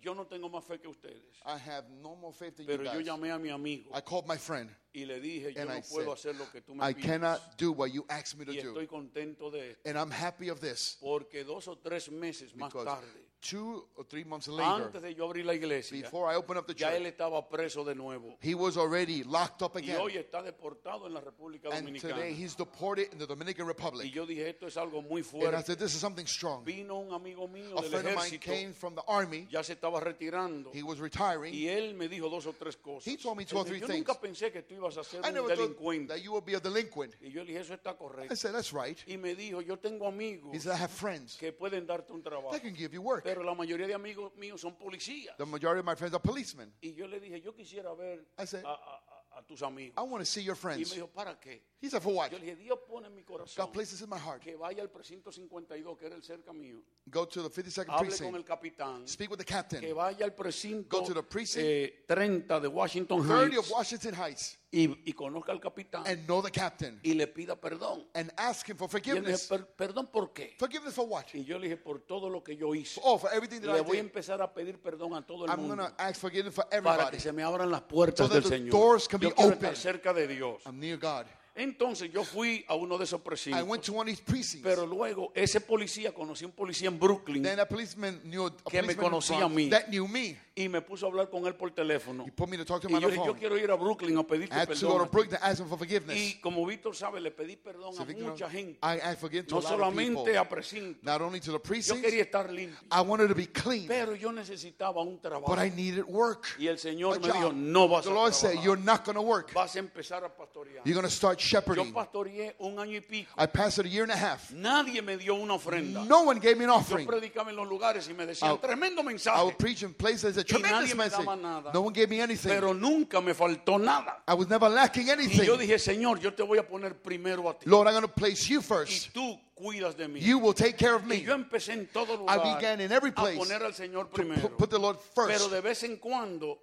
yo no tengo más fe que ustedes. I have no more faith you Pero yo guys. llamé a mi amigo I called my friend. y le dije, yo And no I puedo said, hacer lo que tú me I pides. cannot do what you asked me to Y estoy do. contento de esto. And I'm happy of this. Porque dos o tres meses más Because tarde, two or three months later, antes de yo abrir la iglesia, before I opened up the ya él church, estaba preso de nuevo. he was already locked up Y again. hoy está deportado en la República And Dominicana. today he's deported in the Dominican Y Republic. yo dije, esto es algo muy And I fuerte. said, this is something strong. Vino un amigo mío A del friend of mine ejército, came from the army. ya se estaba retirando. He was retiring. Y él me dijo dos o tres cosas. He told me two Él or three yo things. nunca pensé que tú ibas a ser I un never thought delincuente. that you would be a delinquent. Y yo le dije, eso está I said, that's right. Y me dijo, yo tengo amigos He said, I have friends que pueden darte un trabajo. that can give you work. Pero la mayoría de amigos míos son policías. The majority of my friends are policemen. Y yo le dije, yo quisiera ver I said, a, a- a- tus amigos. I want to see your Y friends. me dijo, ¿para qué? He said, for what? Yo le dije, Dios pone en mi corazón God places in my heart. que vaya al precinto 52, que era el cerca mío. Go to the 52nd Hable con el precinct. capitán. Speak with the Que captain. vaya al precinto Go to the precinct. eh, 30 de Washington 30 of Heights Washington Heights y, y conozca al capitán and know the captain y le pida perdón. and ask him for Y él me dijo, forgiveness. "Per- ¿perdón por qué? Forgiveness for what? Y yo le dije, por todo lo que yo hice. Oh, for everything that Le I voy a did. empezar a pedir perdón a todo el I'm going mundo to ask forgiveness for para everybody. que se me abran las puertas So del the Señor. doors can Yo be quiero open. estar cerca de Dios. I'm near God. Entonces yo fui a uno de esos I precintos. went to one of these precincts. Pero luego ese policía, conocí a un policía en Brooklyn Then a policeman knew a Que me policeman in conocía a Bronx mí. that knew me. Y me puso a hablar con él por teléfono. He put me to talk to him Y on yo the dije, yo phone. quiero ir a Brooklyn a I pedirte had to go perdón. to ti". Brooklyn to ask him for forgiveness. Y como Víctor sabe, le pedí perdón So a Victor, mucha gente. I, I forgive to No a lot of people. solamente a precinto. Not only to the Yo precincts, quería estar limpio. I wanted to be clean, Pero yo necesitaba un trabajo. but I needed work. Y el Señor me dijo, no vas The a Lord said, trabajar. you're not going to work. Vas a empezar a pastorear. You're going to start Yo shepherding. pastoreé un año y pico. I pastored a year and a half. Nadie me dio una ofrenda. No one gave me an Yo offering. predicaba en los lugares y me decían, I'll- tremendo I mensaje. would preach in places, a tremendous nadie me message. daba nada. No one gave me anything. Pero nunca me faltó nada. I was never lacking Y yo anything. dije, Señor, yo te voy a poner primero a ti. Lord, I'm going to place you Y first. tú cuidas de mí. You will take care of Y me. yo empecé en todo I lugar began in every a place poner al Señor to primero. put, put the Lord Pero first. de vez en cuando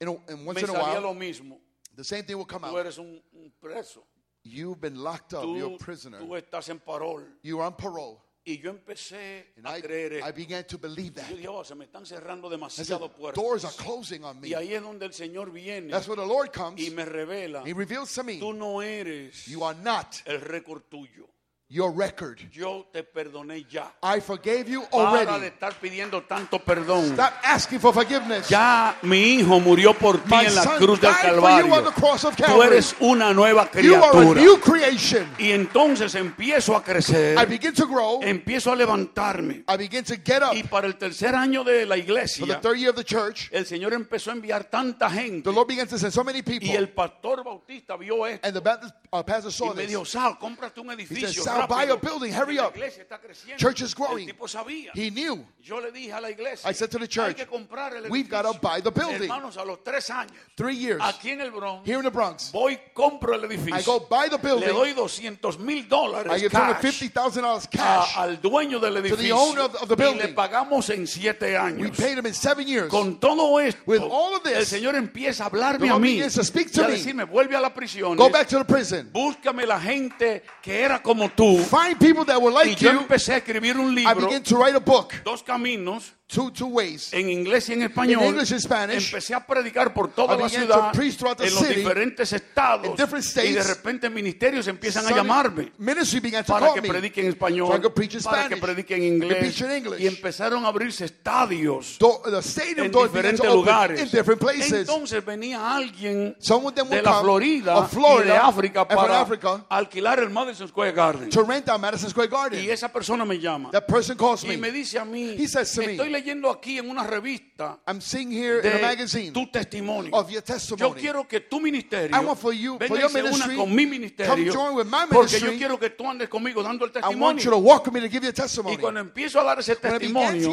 In a- and once me in a salía lo while, mismo. the same thing will come Tú out. eres un, un preso. You've been locked up. You're Tú, a prisoner. tú estás en parol. You are on parole. Y yo empecé And a I, creer I esto. began to believe that. Yo dije, oh, se me están cerrando I said, demasiado doors are puertas. closing on me. Y ahí es donde el Señor viene That's where the Lord comes. y me revela, He reveals to me, tú no eres you are not. el récord tuyo. Your record. Yo te perdoné ya. I forgave you Para de already. estar pidiendo tanto perdón. Stop asking for forgiveness. Ya mi hijo murió por ti My en la cruz del the Calvario. Tú eres una nueva You are a criatura. new creation. Y entonces empiezo a crecer, I begin to grow. empiezo a levantarme. I begin to get up. Y para el tercer año de la For the iglesia, third year of the church, el Señor empezó a enviar tanta the gente. Lord began to send so many people. Y el pastor Bautista vio esto. And the Baptist uh, pastor Y saw me this. dijo, Sal, cómprate un edificio. Sal, buy a building, hurry up. Church is growing. He knew. I said to the church, "We've edificio. gotta buy the building." Three years. Here in the Bronx. I go buy the building. doy 200 mil I give cash $250,000 a- cash. del the owner of- the building. We paid him in seven years. With all of this, el Señor empieza a hablarme a mí to speak to y a me. decirme, vuelve a la prisión, Go back to the prison. búscame la gente que era como tú. Find people that were Y like yo you. empecé a escribir un I libro, begin to write a book. dos caminos, Two, two ways. en inglés y en español. In English and Spanish. Empecé a predicar por toda I la ciudad, to preach throughout the en los city, diferentes estados. in different y de states. repente ministerios empiezan a llamarme. Para que me. predique en español, So in para que Spanish. predique en inglés, in y empezaron a abrirse estadios Do- en diferentes lugares. in different places. Entonces venía alguien de la Florida, Florida y de África para Africa alquilar el Madison Square Garden. to rent Madison Square Garden. Y esa persona me llama That person calls y me me. dice a mí, He says to me, estoy leyendo aquí en una revista I'm seeing here in a de magazine tu testimonio. of your Yo testimony. quiero que tu ministerio I want for you- venga for y se una con mi come ministerio join with my porque yo quiero que tú andes conmigo dando el I want you to testimonio. walk with me to give you a Y cuando empiezo a dar ese testimonio,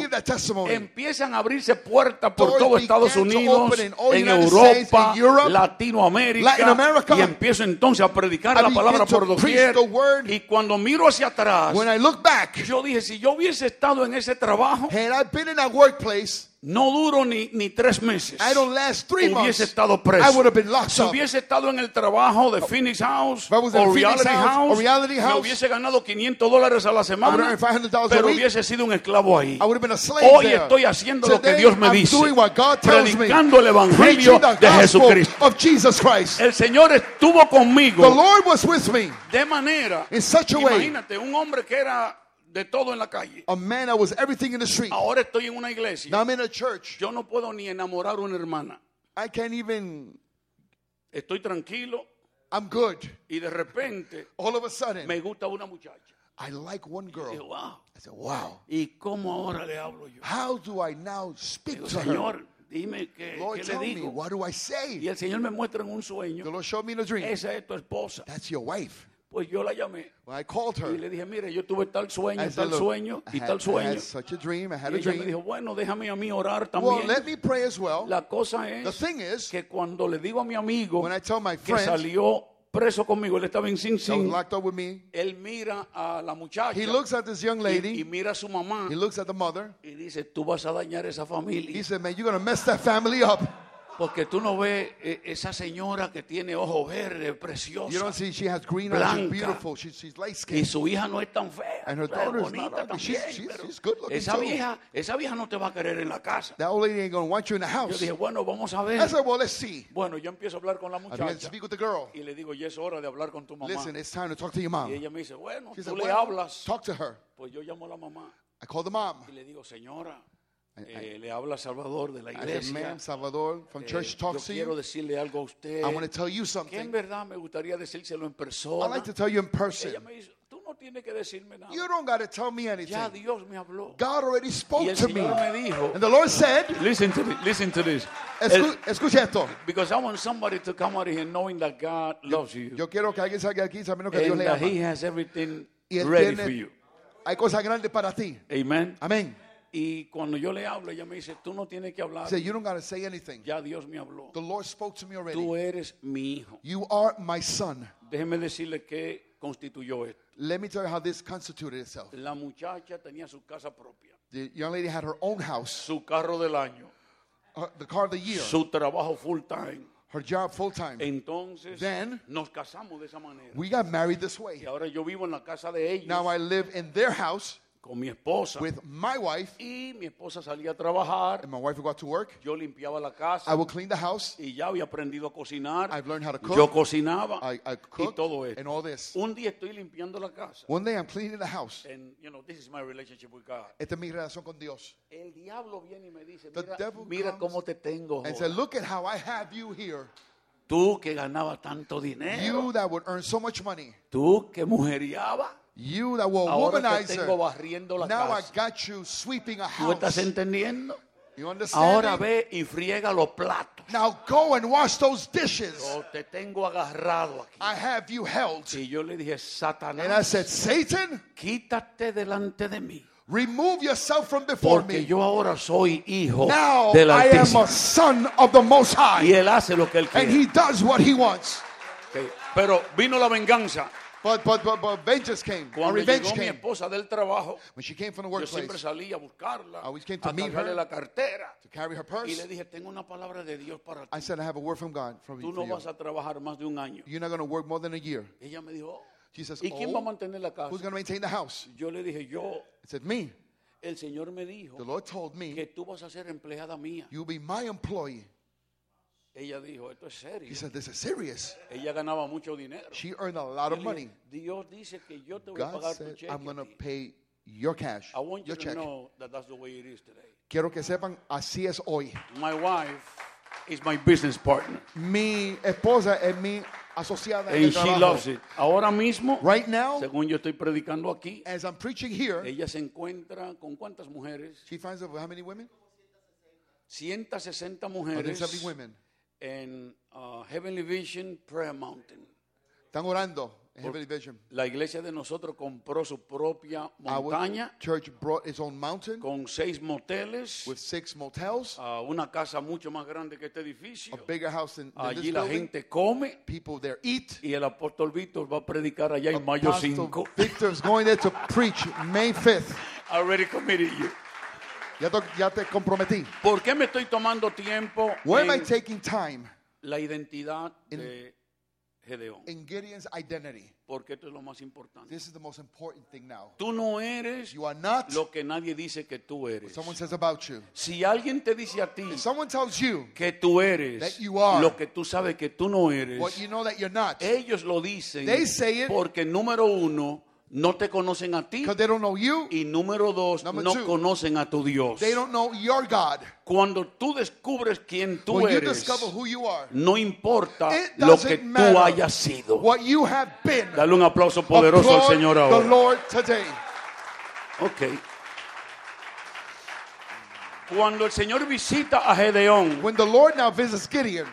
empiezan a abrirse puertas por todo Estados Unidos, en Europa, Europe, Latinoamérica, y empiezo entonces a predicar la palabra por doquier. Y cuando miro hacia atrás, back, yo dije, si yo hubiese estado en ese trabajo, in that workplace, no duro ni, ni tres meses. I don't last three hubiese months. estado preso. I would have been locked Si up. hubiese estado en el trabajo de Phoenix House o Phoenix Reality House House, or Reality me House, hubiese ganado 500 dólares a la semana, earned $500 a pero hubiese sido un esclavo ahí. I would have been a slave Hoy there. estoy haciendo lo que Today, Dios me I'm dice, doing what God tells me. predicando el evangelio the de Jesucristo. of Jesus Christ. El Señor estuvo The conmigo Lord was with me de manera, in such a way. imagínate, un hombre que era de todo en la calle. A man that was everything in the street. Ahora estoy en una iglesia. Now I'm in a church. Yo no puedo ni enamorar a una hermana. I can't even, Estoy tranquilo I'm good. y de repente All of a sudden, me gusta una muchacha. I like one Y girl. digo, wow. I said, wow. ¿Y cómo ahora le hablo yo? How do I now speak Digo, to her? Señor, dime qué, Lord, qué le tell me, digo. what do I Y say? el Señor me muestra en un The sueño, Lord showed me in a dream. esa es tu esposa. That's your wife. Pues yo la llamé When I called her, y le dije, mire, yo tuve tal sueño, I tal said, "Look, sueño I y had, tal I sueño. had such a dream. I had Y a ella me dream. dijo, bueno, déjame a mí orar Well, también. let me pray as well. La cosa The es thing is, que cuando le digo a mi amigo when I tell my que friend salió preso conmigo, él estaba en Sing Sing, locked up with me, él mira a la muchacha he looks at this young y, y lady, mira a su mamá he looks at the mother, y dice, tú vas a dañar esa he familia. said, Man, you're going to mess that family up. Porque tú no ves eh, esa señora que tiene ojos verdes, You don't preciosa, see she has green eyes, she's beautiful, she's, she's light y skinned. su hija no es tan fea, And her daughter is bonita not ugly. She's- she's- good looking esa vieja, esa vieja no te va a querer en la casa. That old lady ain't going to want you in the Yo house. dije, bueno, vamos a ver. I said, Well, let's see. Bueno, yo empiezo a hablar con la I muchacha speak with the girl. y le digo, ya es hora de hablar con tu mamá. Listen, it's time to talk to your Y mom. ella me dice, bueno, She tú said, le well, hablas. talk to her. Pues yo llamo a la mamá I called the mom. y le digo, señora, eh, le habla Salvador de la I iglesia. Salvador from Eh, church yo talks to quiero decirle algo a usted I want to tell you que en something. verdad me gustaría decírselo en persona. like to tell you in person. Ella me dice, tú no tienes que decirme nada. You don't got to tell me Ya anything. Dios me habló. God already Y spoke el to me. Señor me dijo, And the Lord said, listen to this, listen to this. El- Escu- Escucha esto. because I want somebody to come out here knowing that God loves you. Yo quiero que alguien salga aquí sabiendo que Dios and le that ama. He has everything Y Él ready tiene- for you. Hay cosas grandes para ti. Amen. Amén. Y cuando yo le hablo, ella me dice, tú no tienes que hablar. Said, You don't got to say anything. Ya Dios me habló. The Lord spoke to me already. Tú eres mi hijo. You are my son. Déjeme decirle qué constituyó esto. Let me tell you how this constituted itself. La muchacha tenía su casa propia, The young lady had her own house, su carro del año, uh, the car of the year, su trabajo full time. her job full time. Entonces Then- nos casamos de esa manera. We got married this Y way. ahora yo vivo en la casa de ellos Now I live in their house con mi esposa. with my wife, Y mi esposa salía a trabajar, and my wife would go out to work. yo limpiaba la I casa will clean the house. y ya había aprendido a cocinar. I've learned how to cook. Yo cocinaba I, I y cook todo esto. and all this. Un día estoy limpiando la casa. One day I'm cleaning the house. And, you know, this is my relationship with God. Esta es mi relación con Dios. El diablo viene y me dice, The mira, devil mira comes cómo te tengo. And said, Look at how I have you here. Tú que ganabas tanto dinero. You that would earn so much money. Tú que mujeriaba. You that were a Ahora te womanizer. tengo barriendo la Now I casa. got you sweeping a ¿Tú estás house. entendiendo? You understand? Ahora me? ve y friega los platos. Now go and wash those dishes. Yo te tengo agarrado aquí. I have you held. Y yo le dije, And I Satanás, said, Satan, quítate delante de mí. remove yourself from before Porque me. yo ahora soy hijo Now del I am a son of the Most Y High. él hace lo que él And quiere. he does what he wants. Ok. Pero vino la venganza. But, but, but, but vengeance came. Cuando revenge llegó mi came. esposa del trabajo, When she came from the yo siempre salía a buscarla, I always came to a meet cargarle her. la cartera. to carry her Y purse, le dije, tengo una palabra de Dios para ti. I said, I have a word from God from Tú for no you. vas a trabajar más de un año. You're not going to work more than a year. Ella me dijo, "Oh, She says, ¿y quién va a oh, mantener la casa? who's going to maintain the house? Yo le dije, yo, I said, me. el Señor me dijo The Lord told me, que tú vas a ser empleada mía. you'll be my employee. Ella dijo, esto es serio. He said, this is serious. Ella ganaba mucho dinero. She earned a lot of money. Dios dice que yo te voy a God pagar tu said, cheque. I'm going to ti. pay your cash, I want you your to check. know that that's the way it is today. Quiero que sepan, así es hoy. My wife is my business partner. Mi esposa es mi asociada en el And she trabajo. loves it. Ahora mismo, Right now, según yo estoy predicando aquí, as I'm preaching here, ella se encuentra con cuántas mujeres? she finds out how many women? 160 170 mujeres women. En uh, Heavenly Vision Prayer Mountain. Están orando en Heavenly Vision. La iglesia de nosotros compró su propia Our montaña church brought its own mountain con seis moteles, with six motels, uh, una casa mucho más grande que este edificio. a bigger house than, than Allí this la building. gente come People there eat. y el apóstol Víctor va a predicar allá en mayo Apostle 5. Victor's going there to preach May 5th. [LAUGHS] I already committed you. Ya te, ya te comprometí. ¿Por qué me estoy tomando tiempo Why am I en taking time la identidad de Gedeón? in Gideon's identity? Porque esto es lo más importante. This is the most important thing now. Tú no eres You are not lo que nadie dice que tú eres. someone says about you. Si alguien te dice a ti If someone tells you que tú eres That you are. lo que tú sabes que tú no eres, what you know that you're not, ellos lo dicen They say it. porque número uno, no te conocen a ti they don't know you, y número dos, Number no two. conocen a tu Dios. they don't know your God. Cuando tú descubres quién tú When you eres, discover who you are, no importa lo que tú hayas sido. what you have been. Dale un aplauso poderoso al Applaud Señor the ahora. Lord today. Ok. Cuando el Señor visita a Gedeón, When the Lord now visits Gideon,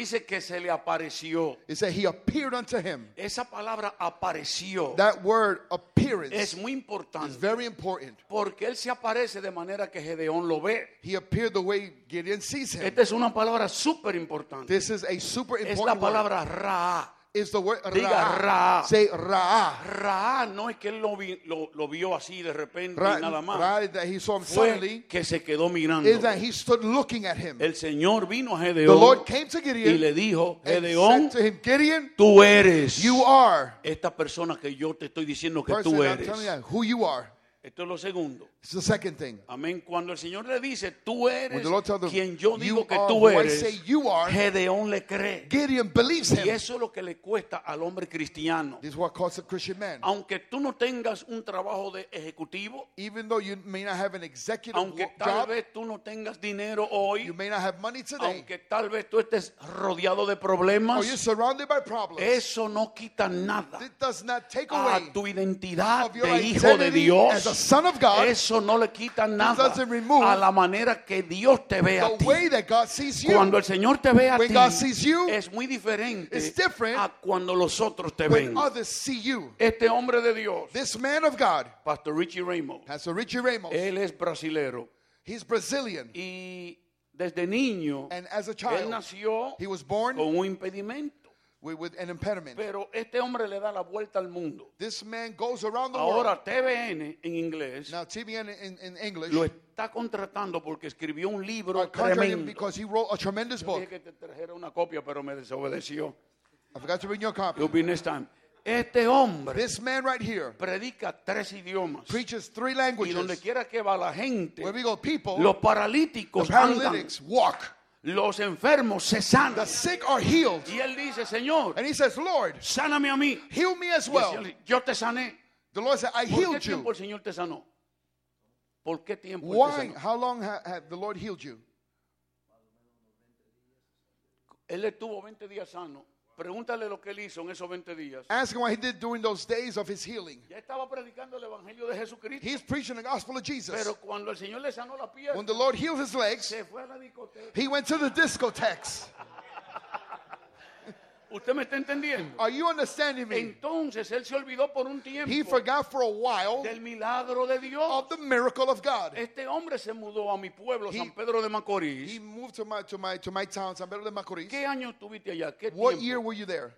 dice que se le apareció. it said he appeared unto him. Esa palabra apareció That word appearance es muy is importante very important. porque él se aparece de manera que Gedeón lo ve. He appeared the way Gideon sees him. Esta es una palabra súper importante. This is a super Es la important word. palabra Ra. Is the word Diga Ra. Ra. Say Ra. Ra no es que él lo, vi- lo- lo vio así de repente Ra, y nada más. Ra that he saw him Fue suddenly que se quedó mirando. is that he stood looking at him. El Señor vino a The Gedeón Lord came to y Gideon le dijo, Gedeón, said to him, Gideon, tú eres you are esta persona que yo te estoy diciendo que person tú I'm eres. telling you who you are. Esto es lo segundo. It's the second thing. Amén. Cuando el Señor le dice, tú When eres the Lord tells them, quien yo you digo que tú eres, are, Gedeón le cree. Gideon believes Y him. eso es lo que le cuesta al hombre cristiano. This is what calls a Christian man. Aunque tú no tengas un trabajo de ejecutivo, Even though you may not have an executive aunque tal job, vez tú no tengas dinero hoy, you may not have money today, aunque tal vez tú estés rodeado de or problemas, you're surrounded by problems, eso no quita nada it does not take a away tu identidad of your de hijo de Dios. as a son of God, Eso no le quita nada a la manera que Dios te ve a ti. Cuando el Señor te ve a ti, es muy diferente a cuando los otros te ven. Este hombre de Dios, This man of God, Pastor Richie Ramos, Pastor Richie Ramos, él es brasilero he's Brazilian, y desde niño and as a él child, nació he was born con un impedimento. With, an impediment. Pero este hombre le da la vuelta al mundo. This man goes around the world. Ahora TVN en inglés Now, TBN in, in English lo está contratando porque escribió un libro him tremendo. because he wrote a tremendous Yo book. dije que te trajera una copia, pero me desobedeció. I forgot to bring your copy. It'll be next time. Este hombre This man right here predica tres idiomas. preaches three Y donde languages. quiera que va la gente, Where we go, people, los the paralíticos andan, paralytics walk. Los enfermos se The sanan. sick are healed. Y él dice, Señor, And he says, Lord, sáname a mí. heal me as well. Señor yo te sané. The Lord said, I ¿Por qué healed you. tiempo el Señor te sanó? ¿Por qué tiempo Why? How long ha, had the Lord healed you? Él estuvo 20 días sano. Pregúntale lo que él hizo en esos 20 días. Ask him what he did during those days of his healing. Ya estaba predicando el evangelio de Jesucristo. He's preaching the gospel of Jesus. Pero cuando el Señor le sanó la pierna, When the Lord healed his legs, se fue a la discoteca. he went to the discotheques. ¿Usted me está entendiendo? Are you understanding me? Entonces él se olvidó por un He tiempo forgot for a while del milagro de Dios. of the miracle of God. Este hombre se mudó a mi pueblo, He- San Pedro de He Macorís. moved to my to my to my town, San Pedro de Macorís. ¿Qué año estuviste allá? ¿Qué What tiempo? year were you there?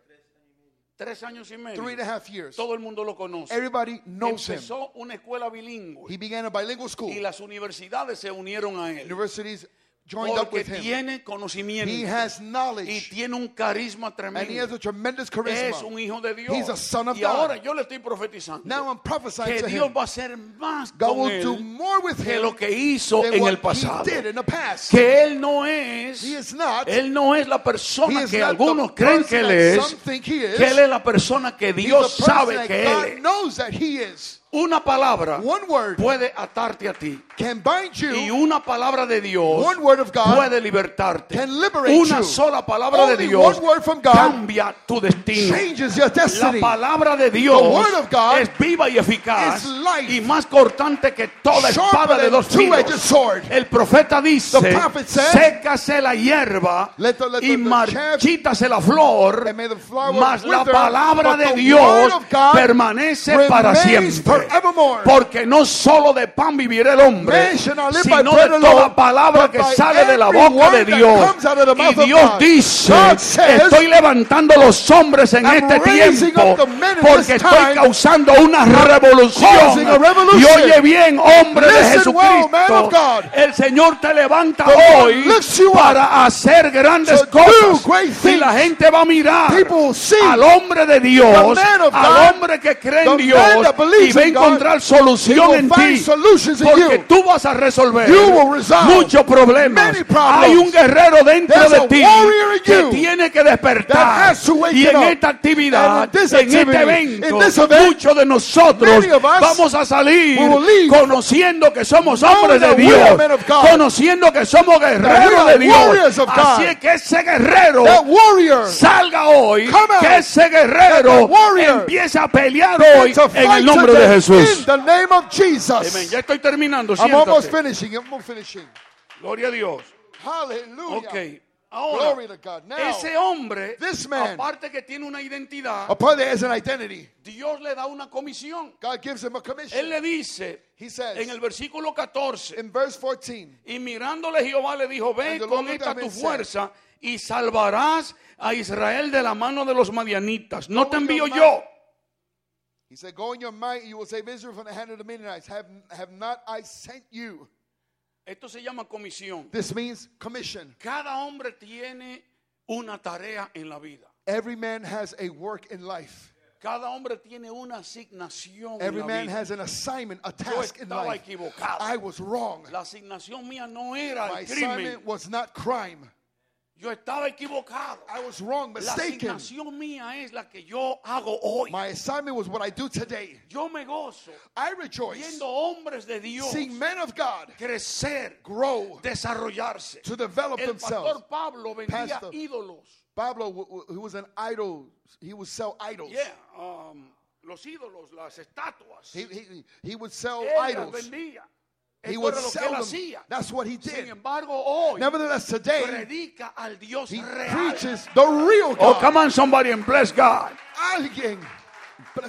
Tres años y medio. Three and a half years. Todo el mundo lo conoce. Everybody knows him. Empezó una escuela bilingüe He began a bilingual school. y las universidades se unieron a él. Universities joined up Porque with him. tiene conocimiento He has y knowledge tiene un carisma and he tremendo. has a tremendous Es charisma. un hijo de Dios. He's a son of y God. ahora yo le estoy profetizando Now I'm prophesying que to Dios him. va a hacer más God con will do él more with que him lo que hizo than en what el pasado. he did in the past. Que él no es, He is not. él no es la He persona is que algunos the creen person que él that es, some think he is. que él es la persona que He's Dios the person sabe that que God él es. knows that he is. Una palabra One word puede atarte a ti can bind y una palabra de Dios One word of God puede libertarte. can liberate Una you. sola palabra de Dios one word from God cambia tu destino. changes your La palabra de Dios The word of God es viva y eficaz y más cortante que toda espada de dos filos. El profeta dice, The prophet said, sécase la hierba Let the- let y the- marchítase la flor, mas la palabra de Dios permanece para siempre. Porque no solo de pan vivirá el hombre, By sino de toda palabra que sale de la boca de Dios. Y Dios dice, estoy levantando los hombres en este tiempo porque estoy causando una revolución. Y oye bien, hombre de Jesucristo, el Señor te levanta hoy para hacer grandes cosas. Y la gente va a mirar al hombre de Dios, al hombre que cree en Dios y va a encontrar solución en ti. Porque you. Tú vas a resolver muchos problemas. Hay un guerrero dentro de ti que tiene que despertar. Y en esta actividad, en este evento, muchos de nosotros vamos a salir conociendo que somos hombres de Dios, conociendo que somos guerreros de Dios. Así es que ese guerrero salga hoy, que ese guerrero empiece a pelear hoy en el nombre de Jesús. Ya estoy terminando. I'm almost finishing. I'm almost finishing. Gloria a Dios. Hallelujah. Ok. Ahora, Glory to God. Now, ese hombre, this man- aparte que tiene una identidad, is an identity. Dios le da una comisión. God gives him a Él commission. le dice He says en el versículo 14, in verse 14, y mirándole Jehová le dijo, ve con esta tu said, fuerza y salvarás a Israel de la mano de los madianitas. No te envío yo. He said, Go in your might, you will save Israel from the hand of the Midianites. Have, have not I sent you? Esto se llama comisión. This means commission. Cada hombre tiene una tarea en la vida. Every man has a work in life. Cada hombre tiene una asignación Every en la man vida. has an assignment, a Yo task in life. equivocado. I was wrong. La asignación mía no era My el crimen. assignment was not crime. Yo estaba equivocado. I was wrong, La mistaken. asignación mía es la que yo hago hoy. My assignment was what I do today. Yo me gozo I rejoice viendo hombres de Dios seeing men of God crecer, grow desarrollarse. to develop El themselves. pastor Pablo vendía Pastor. ídolos. Pablo, who was an idol, he would sell idols. Yeah, um, los ídolos, las estatuas. He, he, he would sell Él idols. vendía. He would era lo que sell them. hacía. That's what he Sin did. embargo, hoy Nevertheless, today, predica al Dios he real. preaches the real oh, God. Oh, come on, somebody, and bless God. Alguien.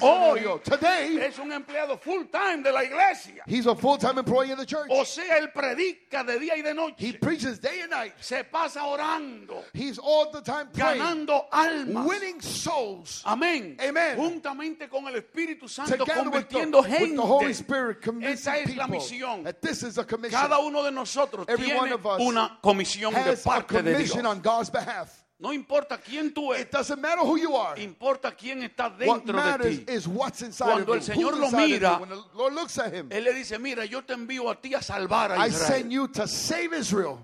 Hoy. Today, es un empleado full time de la iglesia. he's a full-time employee in the church. O sea, él predica de día y de He noche. preaches day and night. Se pasa orando, He's all the time praying, ganando almas. winning souls. Amén. Amen. Juntamente con el Espíritu Santo Together with the, convirtiendo the Holy gente. Spirit, convincing Esa es la misión. this is a commission. Cada uno de nosotros Every one tiene of us una comisión de parte de Dios. commission on God's behalf. No importa quién tú It eres, doesn't matter who you are. importa quién está What dentro de matters ti. is what's inside Cuando el. Señor lo mira. When the Lord looks at him, Él le dice, mira, yo te envío a ti a salvar a I Israel. send you to save Israel.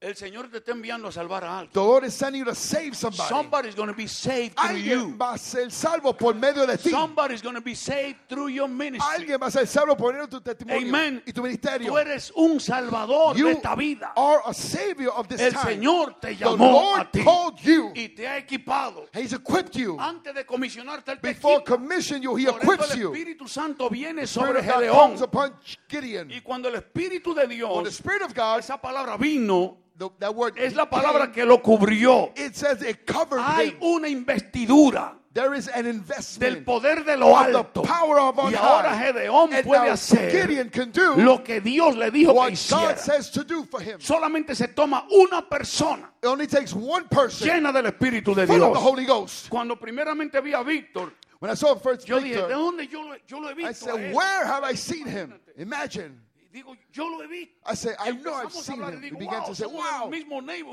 El Señor te está enviando a salvar a alguien. The Lord is sending you to save somebody. Somebody's going to be saved through Alguien you. va a ser salvo por medio de ti. Somebody's going to be saved through your ministry. Alguien va a ser salvo por medio de tu testimonio Amen. y tu ministerio. Tú eres un salvador de You esta vida. are a savior of this El time. Señor te The llamó Lord a ti called you. y te ha equipado. He's equipped you. Antes de comisionarte, te Before commission you, He Por equips el you. Espíritu Santo viene sobre Gedeón. upon Gideon. Y cuando el Espíritu de When the Dios, Spirit of God, esa palabra vino, the, that word es la palabra que lo cubrió. it says it covered Hay him. una investidura There is an del investment poder de lo alto. power of Y ahora. Gedeón puede hacer lo que Dios le dijo que hiciera. Solamente se toma una persona llena del Espíritu de Dios. Cuando primeramente vi a Víctor, I yo dije, ¿de dónde yo lo, yo lo he I visto? a said, where have I seen him? Imagine. Digo, yo lo he visto. I said, I know I've seen him. we began wow, to say, wow,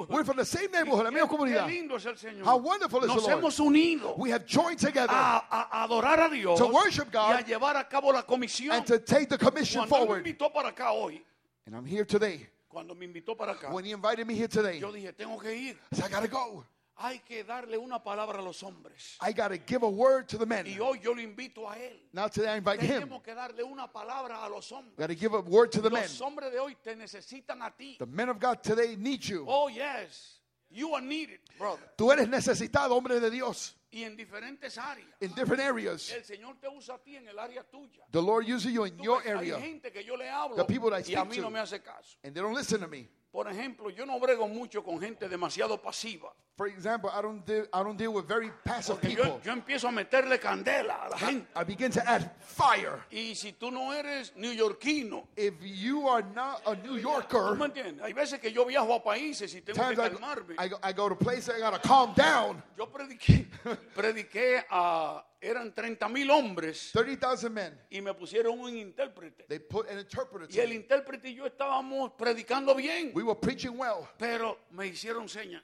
we're from the same neighborhood, la misma comunidad. lindo es el Señor. How wonderful is Nos the Lord. hemos unido We have joined together a, a- a adorar a Dios To worship God y a llevar a cabo la comisión. and to take the commission Cuando él me forward. invitó para acá hoy, And I'm here today. cuando me invitó para acá, When he invited me here today, yo dije, tengo que ir. I said, I gotta go. Hay que darle una palabra a los hombres. I gotta give a word to the men. Y hoy yo lo invito a él. Now today I invite him. Tenemos que darle una palabra a los hombres. Gotta give a word to the men. Los hombres de hoy te necesitan a ti. The men of God today need you. Oh, yes. You are needed, brother. Tú eres necesitado, hombre de Dios, Y en diferentes áreas. in different areas. El Señor te usa a ti en el área tuya. The Lord uses you in Tú your ves, Hay area, gente que yo le hablo The people that I y a speak mí to. no me hace caso. and they don't listen to me. Por ejemplo, yo no brego mucho con gente demasiado pasiva. For example, I don't deal, I don't deal with very passive Que yo, people. yo empiezo a meterle candela a la gente. I begin to add fire. Y si tú no eres neoyorquino, If you are not a New ¿tú Yorker, me entiendes? Hay veces que yo viajo a países y tengo que calmarme. I, go, I go to places I gotta calm down. Yo prediqué, [LAUGHS] prediqué a, eran 30 mil hombres 30,000 men. y me pusieron un intérprete. They put an interpreter Y el intérprete y yo estábamos predicando bien, We were preaching well, pero me hicieron señas.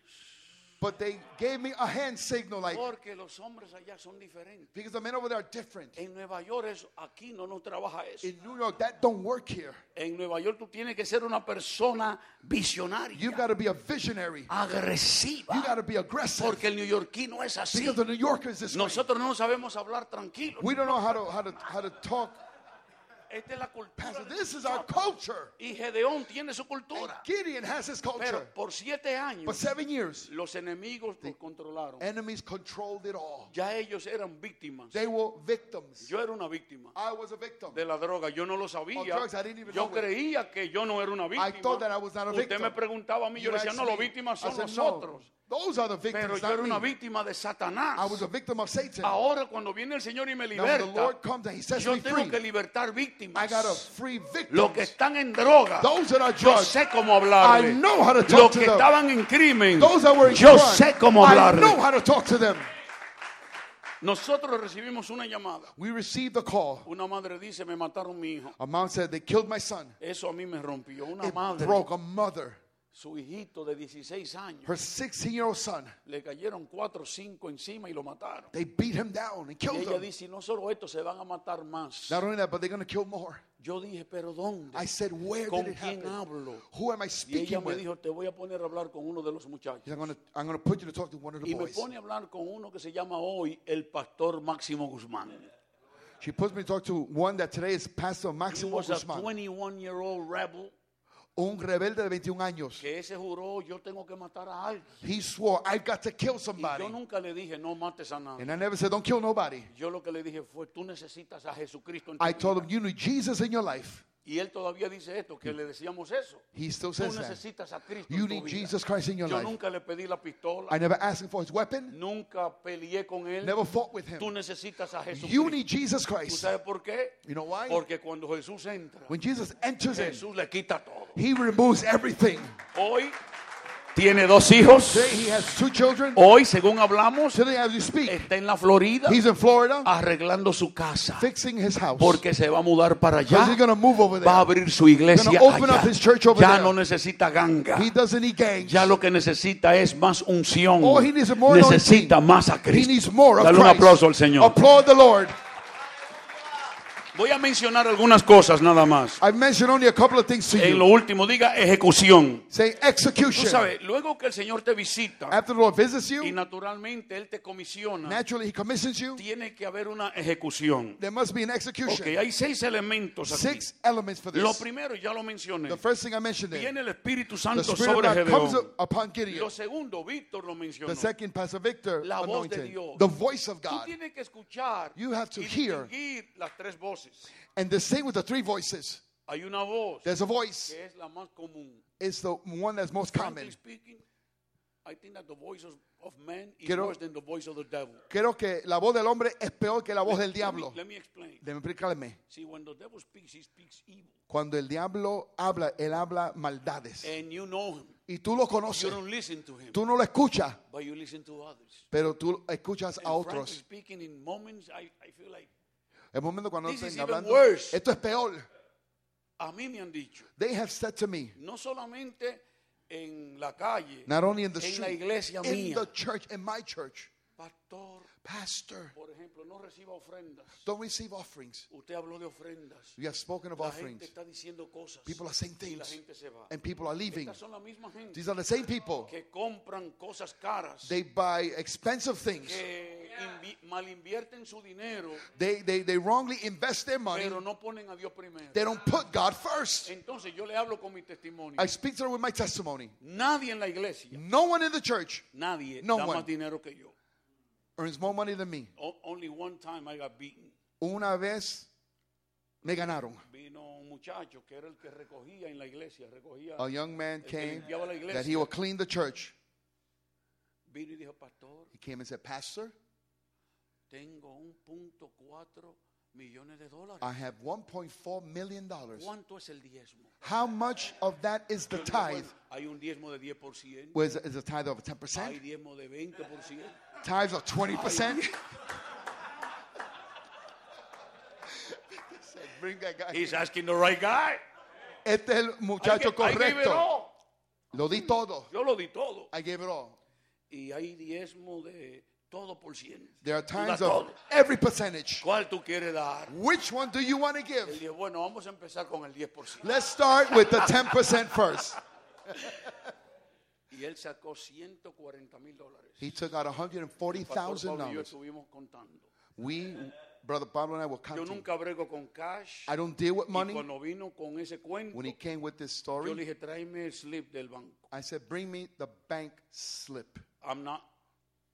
But they gave me a hand signal like, Porque los hombres allá son diferentes. because the men over there are different. En Nueva York eso, aquí no nos trabaja eso. In New York, that don't work here. En Nueva York tú tienes que ser una persona visionaria, You gotta be a visionary. agresiva. You gotta be aggressive. Porque el neoyorquino es así. Because the New Yorkers this way. Nosotros no sabemos hablar tranquilo. We don't know how to how to how to talk. Esta es la cultura. Pastor, this is our culture. Y Gedeón tiene su cultura. Gideon has his culture. Pero por siete For años seven years, los enemigos lo controlaron. enemies controlled it all. Ya ellos eran víctimas. They were victims. Yo era una víctima I was a victim. de la droga. Yo no lo sabía. Drugs, I didn't even Yo know it. creía que yo no era una víctima. thought that I was not a Usted victim. me preguntaba a mí, yo You le decía, asked no, los me. víctimas I son said, nosotros. Those are the Pero victims, yo era una víctima de Satanás. I was a victim of Satan. Ahora cuando viene el Señor y me Now when the liberta, Lord comes and He sets yo me tengo free, que libertar I víctimas. gotta free Los que están en droga, Those that are yo sé cómo hablarle. I know how to talk Los to que them. estaban en crimen, Those that were in yo crime, sé cómo I hablarle. know how to talk to them. Nosotros recibimos una llamada. We received a call. Una madre dice, me mataron mi hijo. A mom said they killed my son. Eso a mí me rompió. Una It madre, broke a mother. Su hijito de 16 años, Her 16-year-old son. le cayeron cuatro o cinco encima y lo mataron. They beat him down and Y killed ella him. dice, y no solo esto, se van a matar más. Not only that, but they're gonna kill more. Yo dije, pero ¿dónde? I said, where ¿Con did it quién happen? hablo? Who am I Y ella speaking me with? dijo, te voy a poner a hablar con uno de los muchachos. I'm gonna, I'm gonna put you to talk to one of the Y me pone a hablar con uno que se llama hoy el pastor Máximo Guzmán. She puts me to talk to one that today is Pastor He Maximo was a Guzman, 21 year old rebel un rebelde de 21 años. que ese juró, yo tengo que matar a alguien. He swore, I got to kill Y somebody. yo nunca le dije, no mates a nadie. And I never said, don't kill nobody. Yo lo que le dije fue, tú necesitas a Jesucristo en tu I told vida. him, you need Jesus in your life. Y él todavía dice esto, que le decíamos eso. He still Tú says that. necesitas a Cristo You en tu need vida. Jesus Christ in your Yo life. nunca le pedí la pistola, I never asked him for his weapon, nunca peleé con él. never fought with Tú him. necesitas a You Jesucristo. need Jesus ¿Tú Christ. sabes por qué? You know why? Porque cuando Jesús entra, When Jesus enters in, Jesús le quita todo. he removes everything. Hoy tiene dos hijos. Hoy, según hablamos, está en la Florida he's in Florida arreglando su casa fixing his house. porque se va a mudar para allá. he's going to move over Va a abrir su iglesia allá. up his church over Ya there. no necesita ganga. He doesn't need gangs. Ya lo que necesita es más unción. He needs more Necesita más a He Cristo. needs more of Dale un aplauso al Señor. Voy a mencionar algunas cosas nada más. I've mentioned only a couple of things to En lo you. último, diga ejecución. Say Tú execution. sabes, luego que el Señor te visita After the Lord visits y you, naturalmente Él te comisiona, naturally he commissions you. tiene que haber una ejecución. There must be an Ok, execution. hay seis elementos aquí. Six elements for Lo this. primero, ya lo mencioné, The first thing I mentioned there, viene el Espíritu the Santo Spirit of sobre God comes Gedeón. upon Gideon. Lo segundo, Víctor lo mencionó. The second, Pastor Victor La voz de anointed. Dios. The voice of Tú God. tienes que escuchar You have to y hear. distinguir las tres voces. And the same with the three voices. Hay una voz There's a voice. que es la más común. It's the one that's most common. speaking, I think that the voice of, of man is Quiero- worse than the voice of the devil. Creo que la voz del hombre es peor que la voz del Let me, diablo. let me explain. Déjame explicarme. See, when the devil speaks, he speaks evil. Cuando el diablo habla, él habla maldades. And you know him. Y tú lo You conoces. don't listen to him, Tú no lo escuchas, but you listen to others. pero tú escuchas a And otros. speaking, in moments, I, I feel like, El momento cuando This is estén hablando, worse. esto es peor. a mí me han dicho, They have said to me, no solamente en la calle, not only in the en la street, iglesia in mía, the church, in my church, pastor, Pastor, por ejemplo, no reciba ofrendas. don't receive offerings. Usted habló de ofrendas. We have spoken of La gente offerings. está diciendo cosas. People are saying y la things, gente se va. and people are leaving. Estas son la misma gente These are the same people. que compran cosas caras, They buy expensive things. que malinvierten su dinero, They, they, they wrongly invest their money. pero no ponen a Dios primero. They don't put God first. Entonces yo le hablo con mi testimonio. I speak to them with my testimony. Nadie en la iglesia, No one in the church nadie No da one. más dinero que yo. earns more money than me. O- only one time I got beaten. Una vez me ganaron. Vino un muchacho que era el que recogía en la iglesia, recogía, A young man came that he would clean the church. vino y dijo, pastor, He came and said, Pastor, tengo un punto cuatro millones de dólares. I have $1.4 million. ¿Cuánto es el diezmo? How much of that is the tithe? Hay un diezmo de 10%, Was is a tithe of 10%? diezmo de 20%. Tithes of 20%? [LAUGHS] Bring that guy. He's asking the right guy. Este es el muchacho I gave it correcto. all. Lo di todo. Yo lo di todo. I gave it all. Y hay diezmo de todo por cien. There are times of todo. every percentage. ¿Cuál tú quieres dar? Which one do you want to Él give? dijo, bueno, vamos a empezar con el 10%. Let's start with the 10% first. Y él sacó 140 mil dólares. He took out Pastor Pablo yo $140,000. estuvimos contando. We, Brother Pablo and I were Yo counting. nunca brego con cash. I don't deal with Y money. cuando vino con ese cuento, When he came with this yo le story, dije, tráeme el slip del banco. I said, Bring me the bank slip. I'm not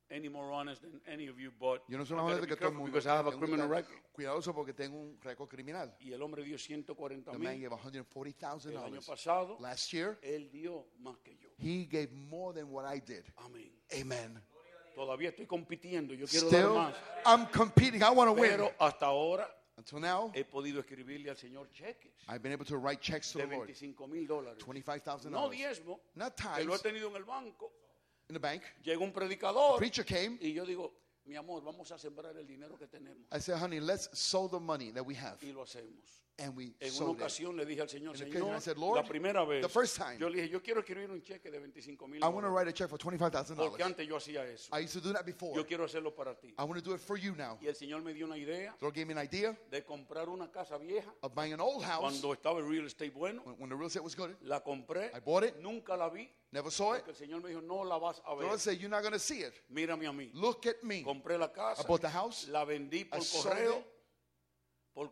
any more honest than any of you, but Yo no soy I más honesto be que todo el careful mundo. because I have a Tengo criminal record. Cuidadoso porque tengo un récord criminal. Y el hombre dio 140 The man mil. gave El año $140,000. pasado, Last year, él dio más que yo. he gave more than what I did. Amén. Amen. Todavía estoy compitiendo, yo quiero dar Still, más. I'm competing. I want to win. Pero hasta ahora Until now, he podido escribirle al Señor cheques I've been able to write checks to de the Lord. 25 mil dólares. $25,000. No diezmo, Not que lo he tithes tenido en el banco. In the bank. Llega un predicador Preacher came. y yo digo, mi amor, vamos a sembrar el dinero que tenemos. I said, honey, let's sow the money that we have. Y lo hacemos. And we En una sowed it. ocasión le dije al Señor, In occasion, I Señor, said, Lord, la primera vez, the first time, yo le dije, yo quiero escribir un cheque de 25 mil I want to write a check for Porque $25,000. antes yo hacía eso. I used to do that before. Yo quiero hacerlo para ti. I want to do it for you now. Y el Señor me dio una idea The Lord gave me an idea de comprar una casa vieja of buying an old house cuando estaba el real estate bueno. when, when the real estate was good. La compré, I bought it, nunca la vi, never saw it. porque el Señor me dijo, no la vas a The ver. Lord said, You're not going to see it. Mírame a mí. Look at me. Compré la casa, I bought the house. la vendí por sold correo, it. por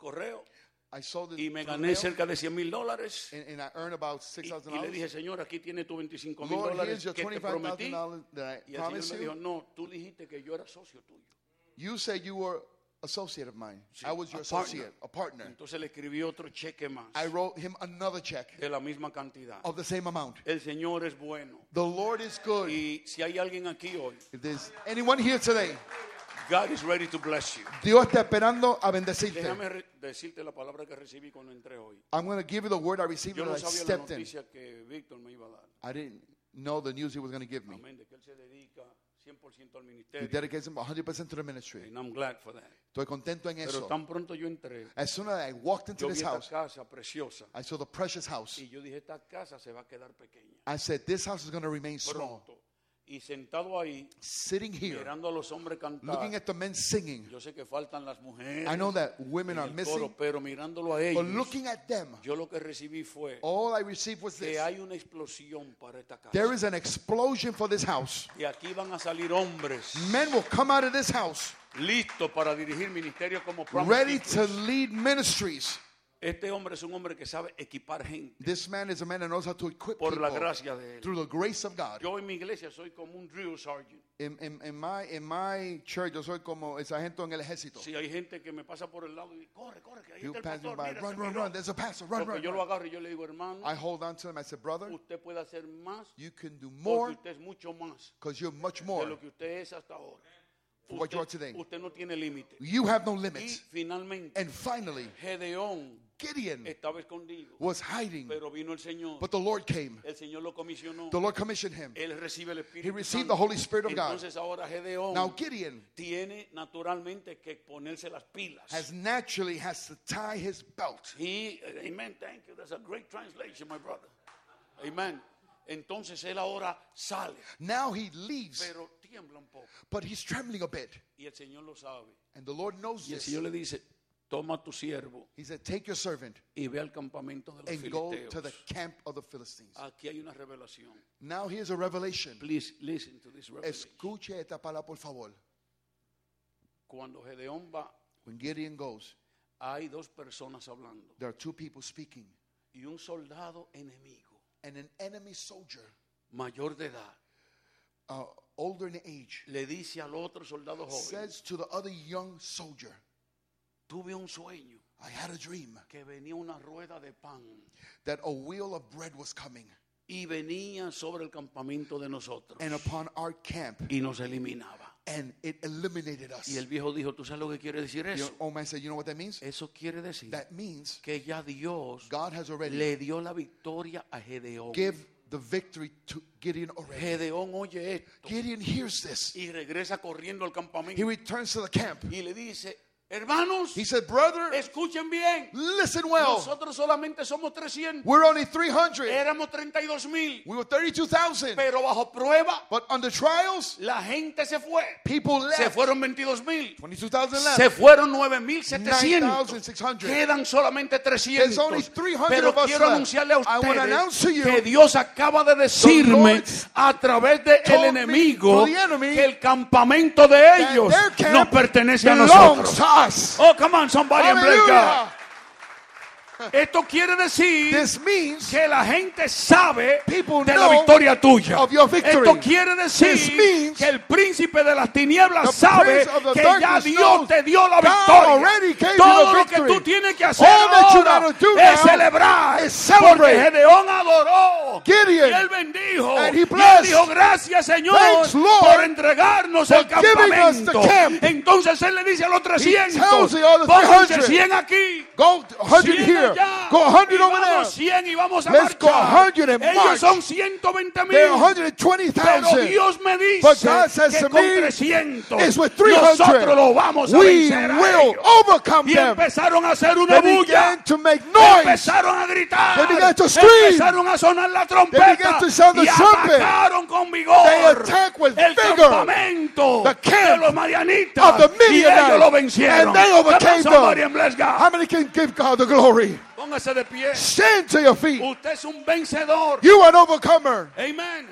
y me gané cerca de 100 mil dólares. and, and I earned about Y, y le dije, $6,000. Señor, aquí tiene tu 25 mil dólares que te prometí. $25,000 that I Y el Señor me dijo, you. no, tú dijiste que yo era socio tuyo. You said you were associate of mine. I was your a partner. associate, a partner. Entonces le escribí otro cheque más I wrote him another check de la misma cantidad. of the same amount. El Señor es bueno. The Lord is good. Y si hay alguien aquí hoy, If there's anyone here today, God is ready to bless you. Dios está esperando a bendecirte. Déjame decirte la palabra que recibí cuando entré hoy. I'm going to give you the word I received Yo when no I sabía la stepped in. noticia que Víctor me iba a dar. I didn't know the news he was going to give me. Amén, de que él se dedica 100% al He ministerio. dedicates him 100% to the ministry. And I'm glad for that. Estoy contento en Pero eso. tan pronto yo entré, As soon as I walked into yo vi this esta house, casa preciosa. I saw the precious house. Y yo dije, esta casa se va a quedar pequeña. I said, this house is going to remain small. Pronto. Y sentado ahí, Sitting here, mirando a los hombres cantar. looking at the men singing. Yo sé que faltan las mujeres. I know that women en are missing, coro, pero mirándolo a ellos, but looking at them, yo lo que recibí fue all I received was que this. hay una explosión para esta casa. There is an explosion for this house. Y aquí van a salir hombres Men will come out of this house listos para dirigir ministerios como Promise ready to lead ministries. Este hombre es un hombre que sabe equipar gente This man is a man that knows how to equip por la people gracia de él. through the grace of God. Yo en mi iglesia soy como un drill sergeant. In, in, in my, church, yo soy como el sargento en el ejército. Si hay gente que me pasa por el lado y corre, corre, que ahí You está el pass me pastor. by, mira, run, se run, miró". run. There's a pastor. Run, Porque run, yo lo run. agarro y yo le digo, hermano, I hold on to him. I said, brother, usted puede hacer más you can do porque more usted es mucho más because you're much de more. lo que usted es hasta ahora. For what you are Usted, today. usted no tiene límite. You have no Y limits. finalmente, And finally, Gedeón Gideon estaba escondido, was hiding, pero vino el Señor. but the Lord came. El Señor lo comisionó. The Lord commissioned him. Él recibe el Espíritu He received Santo. the Holy Spirit of God. Entonces ahora Gedeón Now Gideon tiene naturalmente que ponerse las pilas. has naturally has to tie his belt. He, amen, thank you. That's a great translation, my brother. Amen. Entonces él ahora sale, Now he leaves, pero tiembla un poco. but he's trembling a bit. Y el Señor lo sabe. And the Lord knows Y el this. Señor le dice, toma tu siervo He said, Take your servant y ve al campamento de los and go to the camp of the Philistines. Aquí hay una revelación. Now here's a revelation. Please listen to this revelation. Escuche esta palabra, por favor. Cuando Gedeón va, When Gideon goes, hay dos personas hablando there are two people speaking, y un soldado enemigo, and an enemy soldier, mayor de edad, uh, older in age, le dice al otro soldado joven, says to the other young soldier, tuve un sueño I had a dream que venía una rueda de pan that a wheel of bread was coming, y venía sobre el campamento de nosotros and upon our camp, y nos eliminaba. and it eliminated us. Y el viejo dijo, ¿tú sabes lo que quiere decir The eso? old man said, You know what that means? Eso quiere decir That means que ya Dios God has already le dio la victoria a Gedeón. give the victory to Gideon already. Gedeón oye esto Gideon hears this. y regresa corriendo al He campamento returns to the camp. y le dice, hermanos, He said, Brother, escuchen bien, listen well. nosotros solamente somos 300, We're only 300. éramos 32 mil, We were 32,000. pero bajo prueba But under trials, la gente se fue. people Se left. fueron 22 mil. 22,000 Se left. fueron 9.700. 9,600. Quedan solamente 300. There's only 300 Pero of us quiero left. anunciarle a ustedes you, que Dios acaba de decirme a través del me enemigo que el campamento de ellos nos pertenece a nosotros. Us. Oh, come on, somebody and bless God. Esto quiere decir This means que la gente sabe de la victoria tuya. of your victory. Esto quiere decir que el príncipe de las tinieblas sabe que ya Dios te dio la victoria. Todo lo que tú tienes que hacer ahora es celebrar. Porque Gedeón adoró. Gideon. y él bendijo. And he y él dijo, gracias Señor Thanks, Lord, por entregarnos el campamento. camp. Entonces él le dice a los 300, tells the other pónganse 300, 100 aquí. Go 100 100 here. Go 100 y over there. vamos 100 y vamos a Let's go marchar. 100 and Ellos march. son 120 mil. There are Pero 120,000. Dios me dice But God says que to con me, 300 It's with 300. nosotros lo vamos a We vencer a will ellos. overcome Y them. empezaron a hacer una They bulla. began to make noise. Empezaron a gritar. They began to scream. Empezaron a sonar la They trompeta. began to sound the y trumpet. atacaron con vigor. They attacked with el vigor. campamento The camp de los marianitas. of the y Midianites. ellos lo vencieron. And they overcame them. How many can give God the glory? Póngase de pie. Stand to your feet. Usted es un vencedor. You are an overcomer. Amen.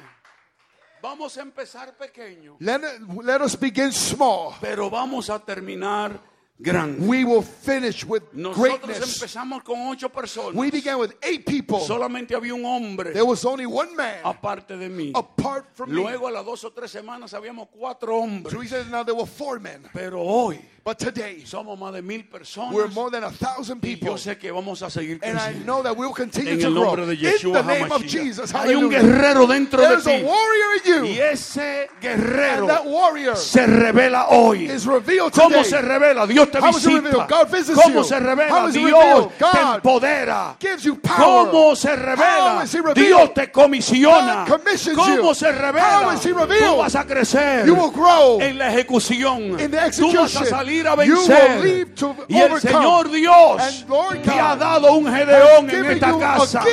Vamos a empezar pequeño, Let, let us begin small. pero vamos a terminar grande. We will finish with Nosotros greatness. empezamos con ocho personas. We began with eight people. Solamente había un hombre There was only one man aparte de mí. apart from me. Luego a las dos o tres semanas habíamos cuatro hombres. So he says now there were four men. Pero hoy But today, somos más de mil personas. we're more than a thousand y people. yo sé que vamos a seguir And I creciendo. know that we'll continue En to el grow. nombre de In Yeshua the name of HaMashiach. Jesus. Hay un guerrero dentro de a ti. warrior in Y ese guerrero And that warrior se revela hoy. is revealed ¿Cómo se revela? Dios te How visita, revealed? God visits cómo you. se revela, How is it Dios te empodera, gives you power. cómo se How revela, is he revealed? Dios te comisiona, God commissions cómo you. se revela, How is he revealed? tú vas a crecer You will grow en la ejecución, in the tú vas a execution. Salir a vencer. y el. Señor Dios te ha dado un Gedeón en esta casa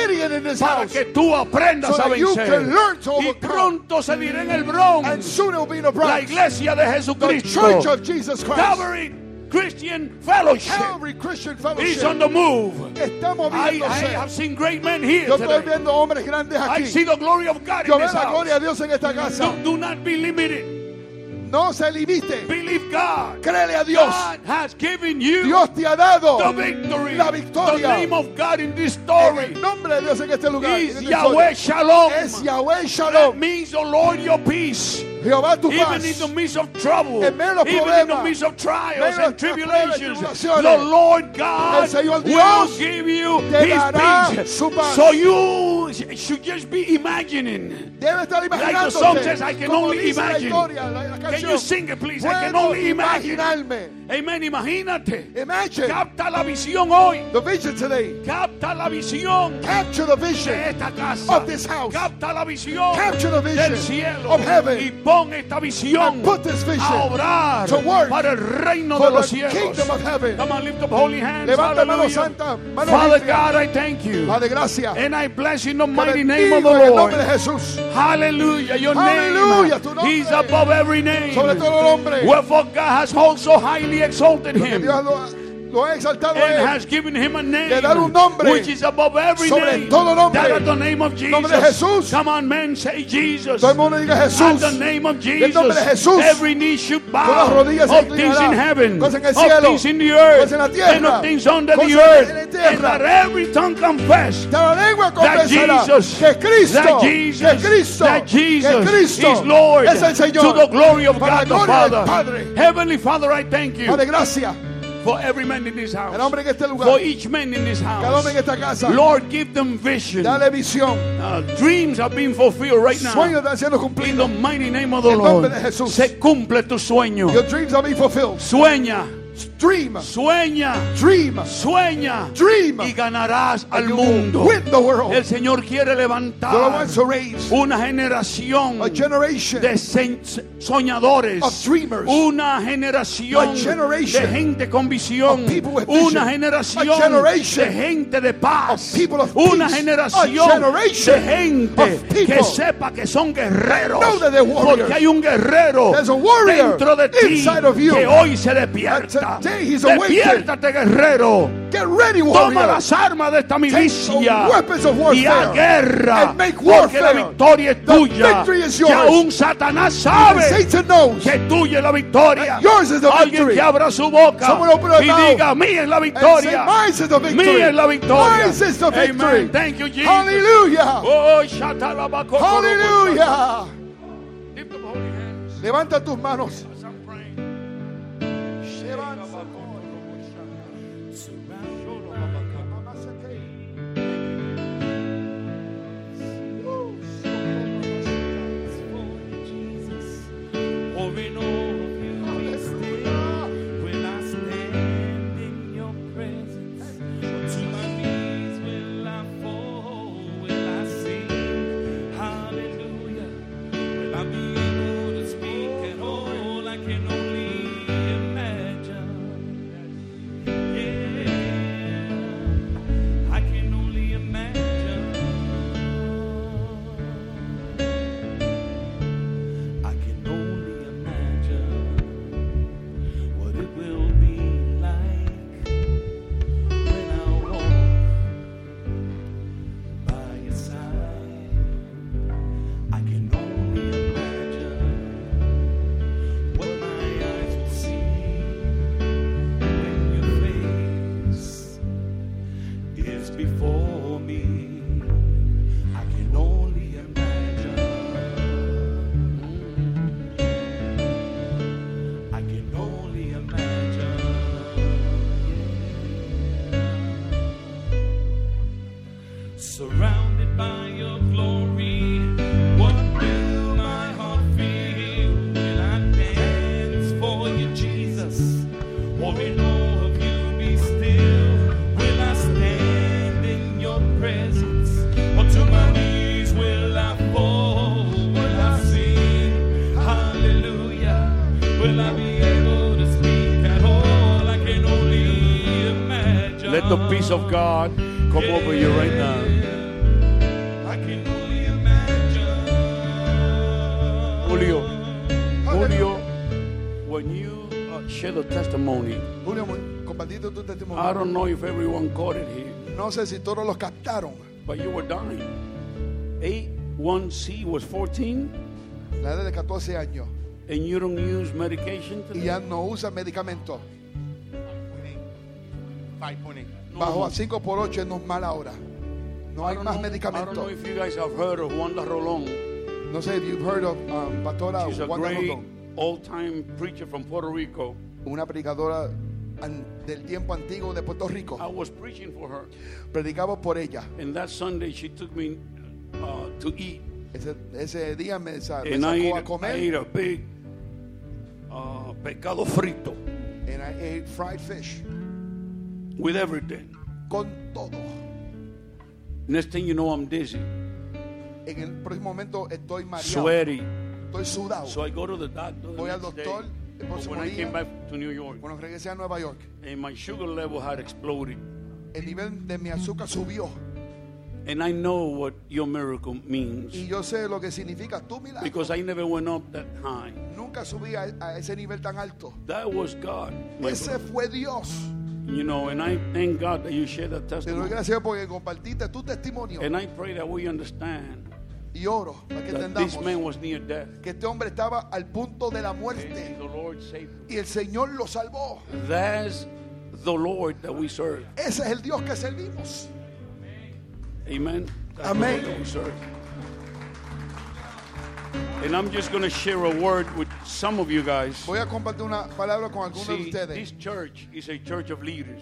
para que tú aprendas a vencer. y pronto se dirá en el Bronx la iglesia de Jesucristo. Calvary Christian Fellowship. Calvary Christian is Fellowship. on the move. Está I, I have seen great men here Yo estoy today. viendo hombres grandes I see aquí. the glory of God Yo veo la gloria house. de Dios en esta casa. do, do not be limited No se limite. believe God Créele a Dios. God has given you Dios te ha dado the victory la the victoria. name of God in this En story el nombre de Dios en este lugar. is en esta Yahweh. Shalom Es Yahweh That Shalom. means, oh Lord, your peace. Jehová tu Even paz. in the midst of trouble, En medio de los even in the midst of trials de and tribulations, the Lord God Señor will Dios give you His peace. su paz. So you should just be imagining. Debe estar Like the song says, I can only la imagine. historia, la, la Can you sing it, please? I can Puedo only imagine. Amen. Imagínate. Imagine Capta la visión hoy. the vision today. Capta la visión Capture the de vision esta casa. of this house. Capta la visión Capture the del vision cielo of heaven. Pon esta visión put this a vision obrar to work para el reino for de los the cielos. kingdom of heaven. Come on, lift up holy hands. Levanta mano santa, mano Father. God, I thank you. Padre, gracias. And I bless you in the mighty name of the en el Lord. nombre de Jesús. Hallelujah. Your Hallelujah, name tu nombre. is above every name. Sobre todo nombre. Wherefore God has also highly exalted him Dios lo, ha exaltado a and él. has given him a name un nombre which is above every sobre name. todo nombre. That at the name of Jesus. Nombre de Jesús. Come on, men, say Jesus. Todo el mundo diga At Jesús. the name of Jesus, nombre de Jesús. every knee should Todas bow rodillas se of things in heaven, Cosas en el of cielo, things in the earth, cosas en la tierra, and of things under the en earth, la and tierra. that every tongue confess la lengua that confesará Jesus, que Cristo, that Jesus, que Cristo, that Jesus que Cristo is Lord es el Señor. to the glory of la God the Father. Heavenly Father, I thank you Padre, gracias. For every man in this house, El hombre en este lugar, for each man in this cada house. hombre en esta casa, Lord, give them vision. dale visión. Uh, dreams are being fulfilled right now. Sueños están siendo In the mighty name of the En nombre de Jesús. se cumple tu sueño. Your dreams are being fulfilled. Sueña, Dream, sueña, dream, sueña dream. y ganarás al You mundo. win the world. El Señor quiere levantar una generación de soñadores, of dreamers. una generación de gente con visión, of una generación de gente de paz, of of una generación de gente que sepa que son guerreros, porque hay un guerrero dentro de ti que hoy se despierta. Awakened. Despiértate guerrero. Get ready, Toma las armas de esta milicia y warfare guerra and make porque la victoria es tuya yours. aún Satanás sabe que tuya es la victoria alguien que abra su boca y diga mía es la victoria mía es la victoria. Amen. thank you Jesus Hallelujah. oh Hallelujah. lift up holy hands Levanta tus manos. Come over you right now. I can only imagine. Julio, Julio, when you uh, share the testimony, Julio, compartiste tu I don't know if everyone caught it here, No sé si todos los captaron. but you were dying. A1C was 14, La edad de 14 años. and you don't use medication Y today? ya no usa medicamentos. 5.8. Bajó a 5 por 8 es normal ahora. No hay más medicamentos. if you guys have heard of Wanda Rolón. No sé if you've heard of um, Pastora She's a Wanda great Rondón, old-time preacher from Puerto Rico. una predicadora an- del tiempo antiguo de Puerto Rico. I was preaching for her, Predicamos por ella. and that Sunday she took me uh, to eat, Ese, ese día me, sa- me and I sacó a ate, I comer ate a big uh, pescado frito and I ate fried fish with everything. con todo. Next thing you know, I'm dizzy, En el próximo momento estoy mareado, sweaty. estoy sudado. So I go to the doctor. Voy al day, doctor el but when I came back to New York, Cuando regresé a Nueva York, and my sugar level had exploded, el nivel de mi azúcar subió and I know what your miracle means y yo sé lo que significa tu milagro. because I never went up that high. Nunca subí a, a ese nivel tan alto. That was God. Ese brother. fue Dios. You know, and I thank God that you share that Te doy testimony. gracias porque compartiste tu testimonio And I pray that we understand y oro para que that this entendamos man was near death. que este hombre estaba al punto de la And muerte the Lord saved him. y el Señor lo salvó. That's the Lord that we serve. Ese es el Dios que servimos. Amen. That's Amen. the Lord that we serve. And I'm just going to share a word with some of you guys. Voy a compartir una palabra con algunos de See, ustedes. this church is a church of leaders.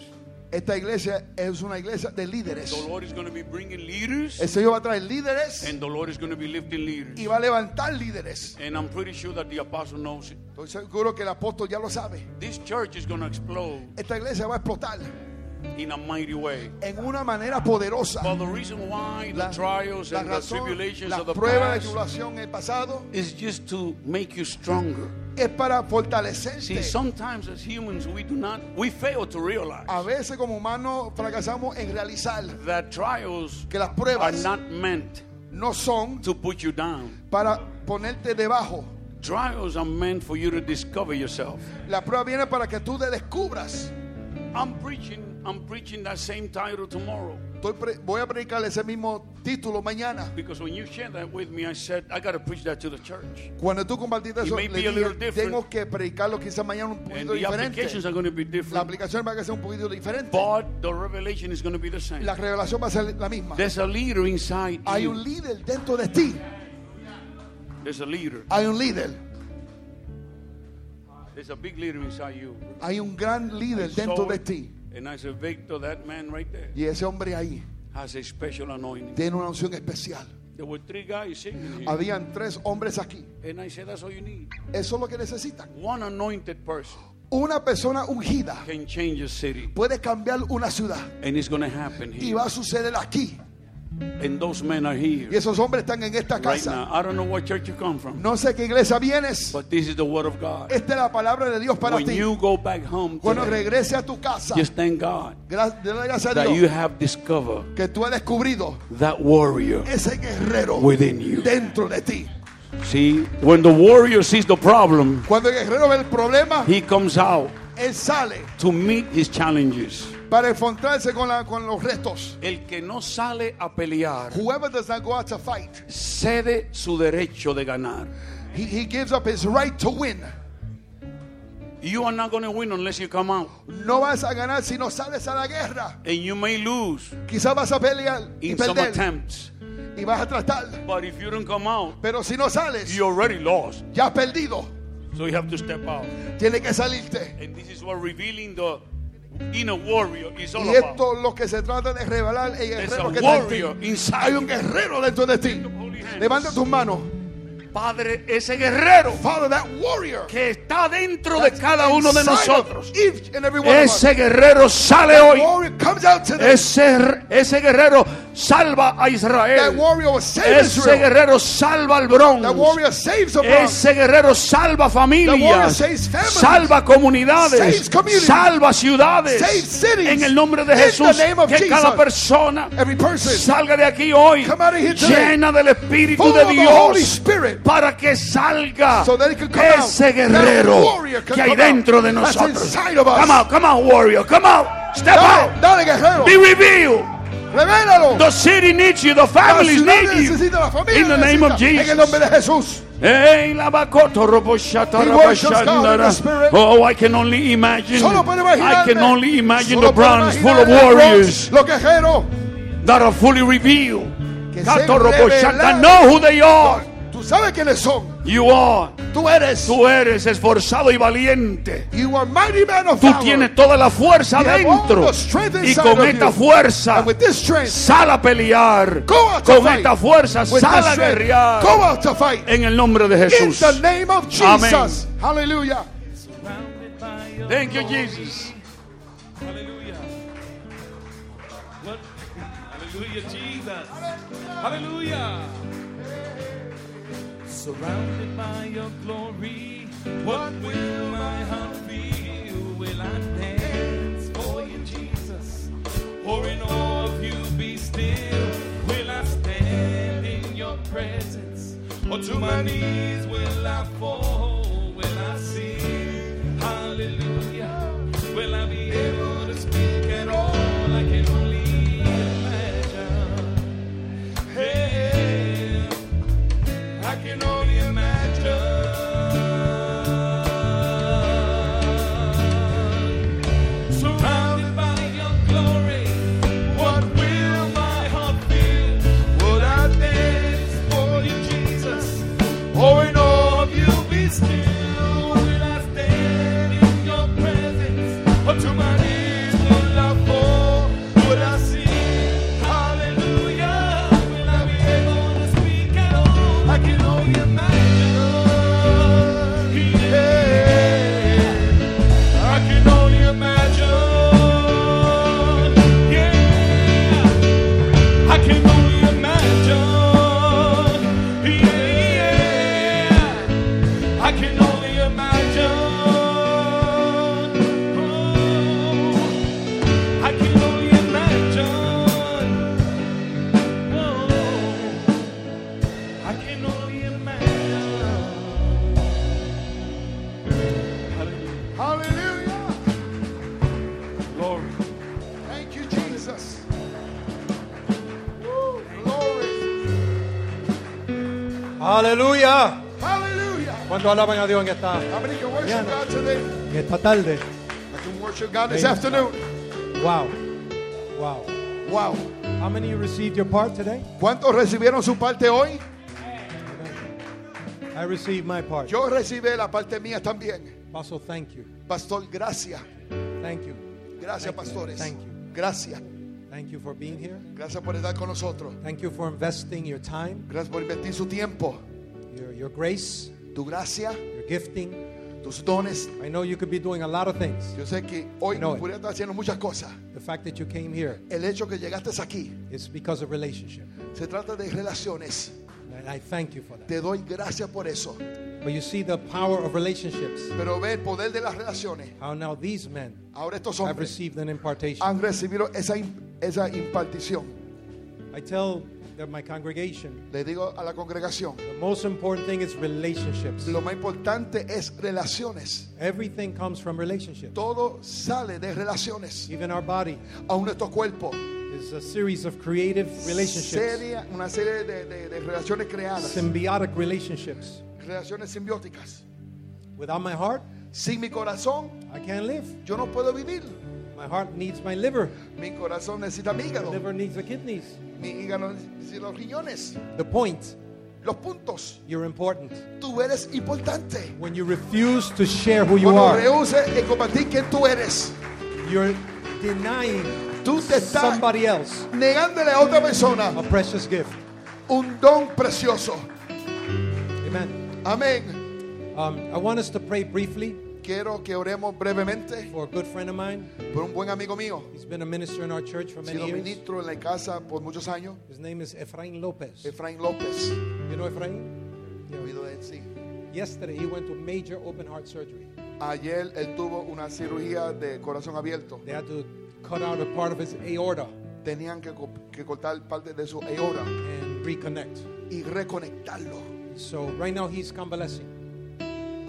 Esta iglesia es una iglesia de líderes. The Lord is going to be bringing leaders, El Señor va a traer líderes and the Lord is going to be lifting leaders. y va a levantar líderes. And I'm pretty sure that the apostle knows it. Estoy seguro que el apóstol ya lo sabe. This church is going to explode Esta iglesia va a explotar in a mighty way. en una manera poderosa. But the reason why the La, trials la and the razón, tribulations la of the prueba de past tribulación en el pasado is just to make you stronger. es para See, fortalecerte. sometimes as humans we do not, we fail to realize A veces como humanos fracasamos en realizar that trials que las are pruebas not meant no son to put you down. para ponerte debajo. Trials are meant for you to discover yourself. La prueba viene para que tú te descubras. I'm preaching, I'm preaching that same title tomorrow. Voy a predicar ese mismo título mañana. Because when you shared that with me, I said, I got to preach that to the church. Cuando tú compartiste eso, le tengo que predicarlo quizás mañana un poquito diferente. applications are going to be La aplicación va a ser un poquito diferente. But the revelation is going to be the same. La revelación va a ser la misma. There's a leader inside Hay you. un líder dentro de ti. There's a leader. Hay un líder. There's a big leader inside you. Hay un gran líder dentro de ti. And I said, Victor, that man right there Y ese hombre ahí has a special anointing. tiene una unción especial. There were three guys singing here. Habían tres hombres aquí. And I said, that's all you need. Eso es lo que necesitan. One anointed person Una persona ungida can change a city. puede cambiar una ciudad. And it's going to happen Y here. va a suceder aquí. And those men are Y here esos hombres están en esta right casa. now. I don't know what church you come from, No sé qué iglesia vienes. but this is the word of God. Esta es la palabra de Dios para When ti. you go back home Cuando today, regrese a tu casa, just thank God gra- gracias a that you Dios have discovered que tú has descubrido that warrior ese guerrero within you. dentro de ti. See, when the warrior sees the problem, Cuando el guerrero ve el problema, he comes out él sale to meet his challenges. Para enfrentarse con, la- con los restos. El que no sale a pelear Whoever does not go out to fight, cede su derecho de ganar. he, he gives up his right to win. You are not going to win unless you come out. No vas a ganar si no sales a la guerra. And you may lose Quizás vas a pelear y in some perder attempts. y vas a tratar. But if you don't come out, Pero si no sales, you already lost. ya has perdido. So you have to step out. Tienes que salirte. And this is what revealing the Y esto es lo que se trata de revelar el guerrero que está en ti. Hay un guerrero dentro de ti. Levanta tus manos. Padre, ese guerrero Father, that warrior. que está dentro de cada uno de nosotros. Ese guerrero sale That hoy. Ese, ese guerrero salva a Israel. Ese Israel. guerrero salva al Bronx. That warrior saves the Bronx. Ese guerrero salva familias, salva comunidades, salva ciudades. En el nombre de Jesús, name of que cada persona Every person salga de aquí hoy llena del Espíritu de Dios. Para que salga So that ese That guerrero que hay dentro de nosotros. Come out, come out, warrior, come out, step Dale, out, dale guerrero. be revealed. Revélalo. The city needs you, the families need you. necesita, la familia In the name of necesita. En el nombre Jesus. de Jesús. Oh, I can only imagine. I can only imagine the Bronx full of warriors that are fully revealed. Revelaron. know who they are. Tú sabes quiénes son. You are. Tú eres. Tú eres esforzado y valiente. You are mighty man of Tú tienes toda la fuerza You have all dentro. the strength Y con esta fuerza, strength, sal a pelear. go out to Con fight. esta fuerza, With sal a guerrear. Go out to fight. En el nombre de In Jesús. the name of Jesus. Hallelujah. By your Thank you. Jesus. Hallelujah. Hallelujah, Jesus. Hallelujah. Surrounded by your glory, what will my heart feel? Will I dance for you, Jesus? Or in awe of you be still? Will I stand in your presence? Or to my knees will I fall? ¿Cuánto alaban a Dios en esta, Mañana. En esta tarde? Wow. Wow. Wow. How many you received your part today? ¿Cuántos recibieron su parte hoy? I received my part. Yo recibí la parte mía también. Apostle, thank you. Pastor, gracias. Thank you. Gracias, Thank you. pastores. Thank you. Gracias. Thank you for being here. Gracias por estar con nosotros. Thank you for investing your time, Gracias por invertir su tiempo, your, your grace, tu gracia, your gifting. tus dones. I know you could be doing a lot of things. Yo sé que hoy podría estar haciendo muchas cosas. The fact that you came here El hecho que llegaste aquí is because of relationship. se trata de relaciones. And I thank you for that. Te doy gracias por eso. But you see the power of relationships. Pero ve el poder de las relaciones. How now these men Ahora estos have hombres received an impartation. han recibido esa, esa impartición. I tell the- my congregation Le digo a la congregación, the most important thing is relationships. lo más importante es relaciones. Everything comes from relationships. Todo sale de relaciones. Even our body Aún nuestro cuerpo. is a series of creative relationships, Seria- una serie de, de- de relaciones creadas. symbiotic relationships. Relaciones simbióticas. Without my heart, Sin mi corazón, I can't live. yo no puedo vivir. My heart needs my liver. Mi corazón necesita mi My hígado. liver needs the kidneys. Mi hígado los riñones. The point, Los puntos. you're important. Tú eres importante. When you refuse to share who you Cuando are, rehuses en compartir quién tú eres, you're denying tú te estás somebody else negándole a otra persona a precious gift. un don precioso. Amen. Amén. Um, I want us to pray briefly. Quiero que oremos brevemente for a good friend of mine. por un buen amigo mío. He's been a minister in our church for Ha many sido years. ministro en la casa por muchos años. His name is Efrain Lopez. Efraín López. You know Efrain? Oído de él, sí. Yesterday, he went to major open heart surgery. Ayer él tuvo una cirugía de corazón abierto. They had to cut out a part of his aorta Tenían que, co- que cortar parte de su aorta and reconnect. y reconectarlo. So right now he's convalescing.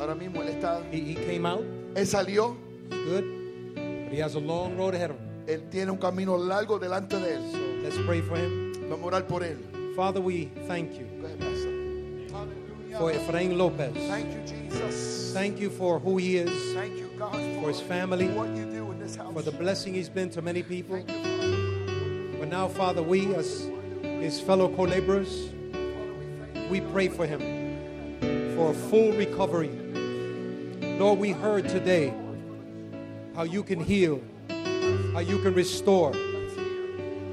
Ahora mismo él está, He, he came out, él salió, he's good, but he has a long road ahead of him. él tiene un camino largo delante de él. So let's pray for him. Vamos a orar por él. Father, we thank you ¿Qué pasa? Aleluya. for Efrain Lopez. Thank you, Jesus. Thank you for who he is, Thank you, God, for his family, what you do in this house. for the blessing he's been to many people. You, But now, Father, we as his fellow co laborers, we pray for him for a full recovery. Lord, we heard today how you can heal, how you can restore.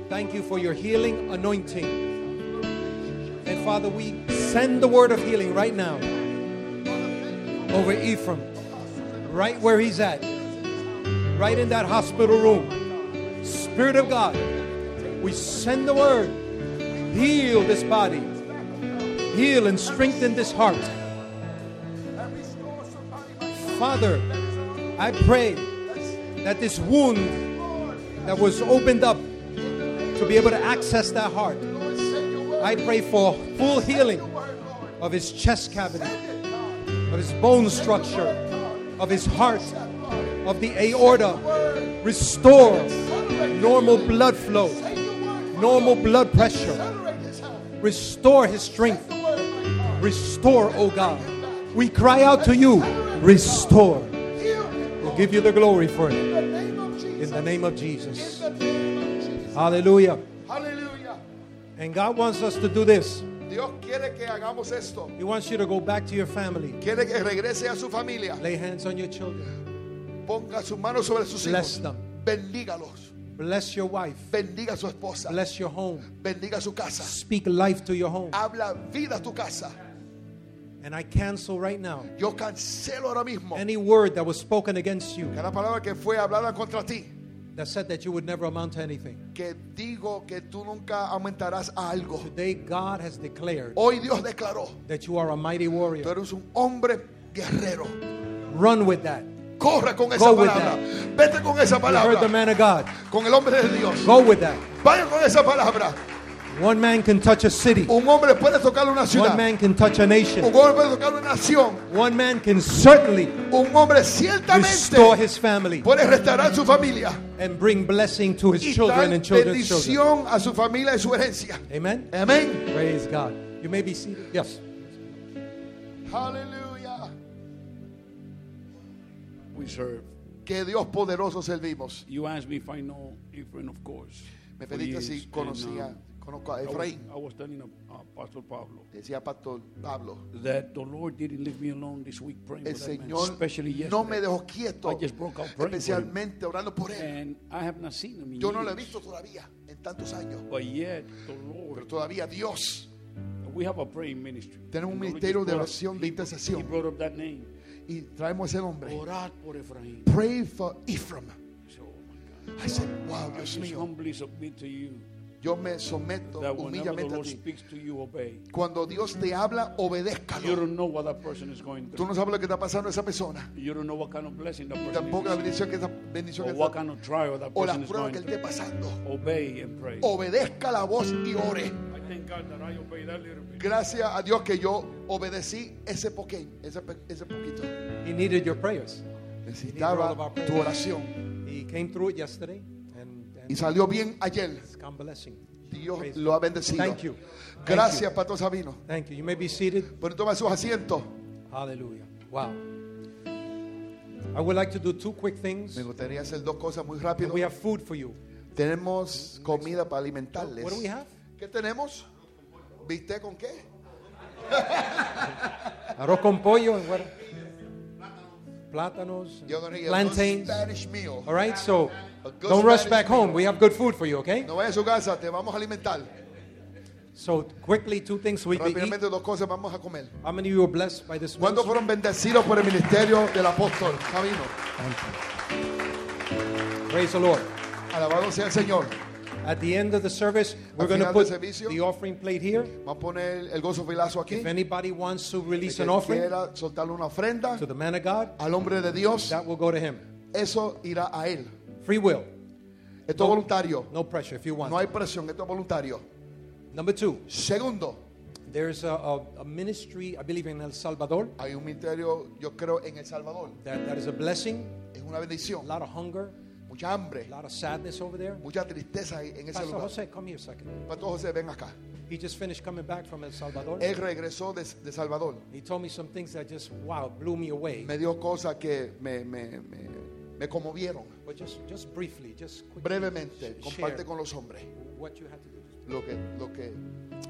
Thank you for your healing anointing. And Father, we send the word of healing right now over Ephraim, right where he's at, right in that hospital room. Spirit of God, we send the word. Heal this body. Heal and strengthen this heart. Father, I pray that this wound that was opened up to be able to access that heart, I pray for full healing of his chest cavity, of his bone structure, of his heart, of the aorta. Restore normal blood flow, normal blood pressure. Restore his strength. Restore, oh God. We cry out to you, restore. We'll give you the glory for it. In the name of Jesus. Hallelujah. Aleluya. And God wants us to do this. Dios quiere que hagamos esto. He wants you to go back to your family. Quiere que regrese a su familia. Lay hands on your children. Ponga sus manos sobre sus Bless hijos. them. Bendígalos. Bless your wife. Bendiga su esposa. Bless your home. Bendiga su casa. Speak life to your home. Habla vida a tu casa. And I cancel right now Yo cancelo ahora mismo any word that was spoken against you cada palabra que fue hablada contra ti. that said that you would never amount to anything. Que digo que tú nunca aumentarás a algo. Today, God has declared Hoy Dios declaró, that you are a mighty tú warrior. eres un hombre guerrero. Run with that. Corre con esa Go with palabra. Vete con esa You heard the man of God. Con el hombre de Dios. Go with that. Vaya con esa palabra. One man can touch a city. Un hombre puede tocar una ciudad. One man can touch a Un nation. hombre puede tocar una nación. One man can certainly Un hombre restore ciertamente his family puede restaurar su familia and bring blessing to his y children and children's children. bendición a su familia y su herencia. Amen. Amén. Praise God. You may be seated. Yes. Aleluya. We serve. Que Dios poderoso servimos. You asked me if I know Ephraim, of course. Me pediste si and, conocía, um, conozco a I was, Efraín. I was telling uh, Pastor Pablo Decía Pastor Pablo. that the Lord didn't leave me alone this week praying El for that man, Señor especially yesterday. no me dejó quieto, I just broke out praying for him. especialmente orando por él. And I have not seen him in Yo no lo he visto todavía en tantos años, But yet, the pero Lord, todavía Dios. we have a praying ministry. Tenemos un ministerio de oración, de he- intercesión. He brought up that name. Y traemos ese nombre. Orad por Efraín. Pray for Ephraim. Oh. I said, wow, I Dios mío. Yo me someto humildemente a ti. you, obey. Cuando Dios te habla, obedézcalo. don't know what that person is going Tú through. no sabes lo que está pasando a esa persona. You don't know what kind of blessing that person Tampoco la bendición que esa bendición está, kind of trial that o la person is prueba going que él esté pasando. Obey and pray. Obedezca la voz y ore. I thank God that I obey that little bit. Gracias a Dios que yo obedecí ese poquito, ese, ese poquito. He needed your prayers. Necesitaba tu oración. He came through it yesterday Y salió bien ayer. Dios lo ha bendecido. Thank you. Gracias. Pastor Sabino. Thank you. You may be seated. Pueden tomar sus asientos. Hallelujah. Wow. I would like to do two quick things. Me gustaría hacer dos cosas muy rápido. we have food for you. Tenemos comida para alimentarles. What do we have? ¿Qué tenemos? ¿Viste con qué? Arroz con pollo what? Plátanos, plantains. Spanish meal. All right, so don't rush back home. We have good food for you, okay? No vaya a su casa, te vamos a alimentar. So quickly, two things we can eat. Rápidamente dos cosas vamos a comer. How many of you were blessed by this? ¿Cuántos fueron bendecidos por el ministerio del apóstol Camino? Praise the Lord. Alabado sea el Señor. At the end of the service, we're going to put servicio. the offering plate here. Vamos a poner el gozo filazo aquí. If anybody wants to release an offering quiera una ofrenda to the man of God, al hombre de Dios, that will go to him. eso irá a él. Free will, Esto es voluntario. no pressure if you want. No hay presión, esto es voluntario. Number two, Segundo, there's a, a, a ministry, I believe in El Salvador, hay un ministerio, yo creo, en El Salvador. that, that is a blessing. Es una bendición. A lot of hunger, Mucha hambre, a lot of sadness over there. mucha tristeza en ese Pastor lugar. Jose, come here a second. Pastor José, ven acá. He just finished coming back from El Salvador. Él regresó de, de Salvador. He told me some things that just, wow, blew me away. Me dio cosas que me, me, me, me conmovieron. But just, just briefly, just quickly, Brevemente, comparte con los hombres what you had to do. lo que, lo que.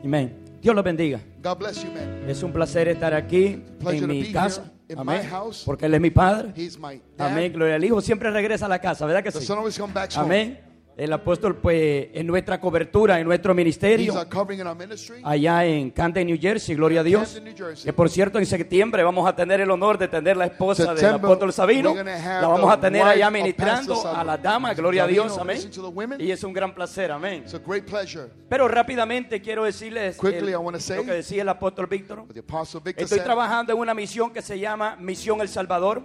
Amén. Dios los bendiga. God bless you, man. Es un placer estar aquí Pleasure en mi casa. here Amén. my house. Porque Él es mi padre. Amén. Gloria al Hijo. Siempre regresa a la casa, ¿verdad que sí? son always come back home. Amén. El apóstol, pues, en nuestra cobertura, en nuestro ministerio, allá en Camden, New Jersey, gloria a Dios. Que por cierto, en septiembre vamos a tener el honor de tener la esposa del apóstol Sabino. La vamos a tener allá ministrando a las damas, gloria a Dios, amén. Y es un gran placer, amén. It's a great pleasure. Pero rápidamente quiero decirles el- lo que decía el apóstol Víctor. Estoy trabajando en una misión que se llama Misión El Salvador.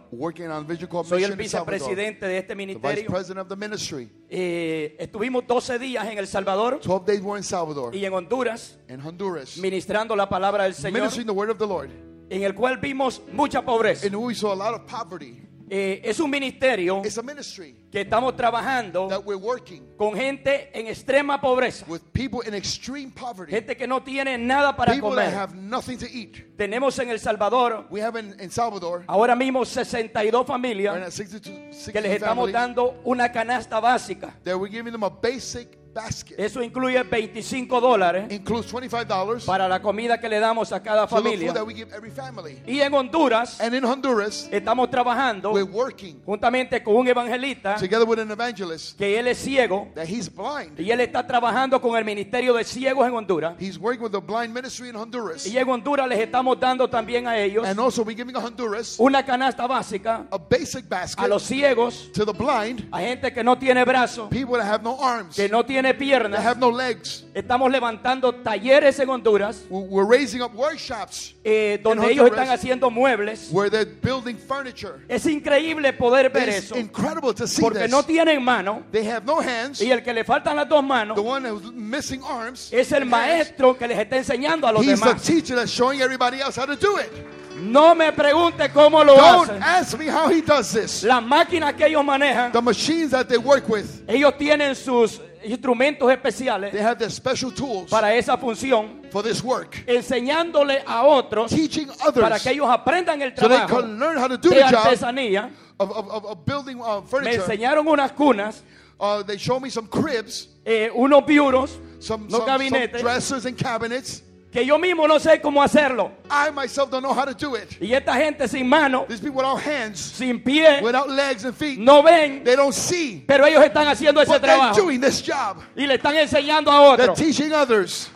Soy el vicepresidente de este ministerio. ministry. Eh, estuvimos 12 días en El Salvador 12 days we're in Salvador. y en Honduras In Honduras. ministrando la palabra del Señor, Ministering the word of the Lord. en el cual vimos mucha pobreza. We saw a lot of poverty. Eh, es un ministerio It's a ministry que estamos trabajando that we're working con gente en extrema pobreza, with people in extreme poverty. gente que no tiene nada para People that comer. have nothing to eat. Tenemos en El Salvador We have in, in Salvador, ahora mismo 62 we're familias at 62, 60 que les estamos families, dando una canasta básica. that we're giving them a basic basket. Eso incluye 25 dólares Includes $25 para la comida que le damos a cada for the food familia. that we give every family. Y en Honduras And in Honduras, estamos trabajando we're working juntamente con un evangelista together with an evangelist que él es ciego that he's blind. y él está trabajando con el ministerio de ciegos en Honduras. He's working with the blind ministry in Honduras. Y en Honduras les estamos dando también a ellos And also we're giving Honduras una canasta básica a basic a basket los ciegos, to the blind, a gente que no tiene brazos, people that have no arms, que no tiene that piernas. have no legs. Estamos levantando talleres en Honduras We're raising up workshops eh, donde ellos están haciendo muebles. where they're building furniture. Es increíble poder ver It's eso incredible to see porque this. no tienen mano They have no hands. y el que le faltan las dos manos The one who's missing arms. es el hands. maestro que les está enseñando a los He's the demás. teacher that's showing everybody else how to do it. No me pregunte cómo lo Don't hacen. ask me how he does this. Las máquinas que ellos manejan, The machines that they work with, ellos tienen sus instrumentos they especiales have their special tools para esa función, for this work. enseñándole a otros Teaching para others que ellos aprendan el so they trabajo can learn how to do de artesanía. of, of, of, of building uh, Me furniture. enseñaron unas cunas, Uh, they show me some cribs, eh, unos bureaus, some, unos some, some gabinetes, dressers and cabinets. Que yo mismo no sé cómo hacerlo. I myself don't know how to do it. Y esta gente sin mano, These people without hands, sin pie, without legs and feet, no ven, they don't see. pero ellos están haciendo ese But they're trabajo doing this job. y le están enseñando a They're otros. teaching others.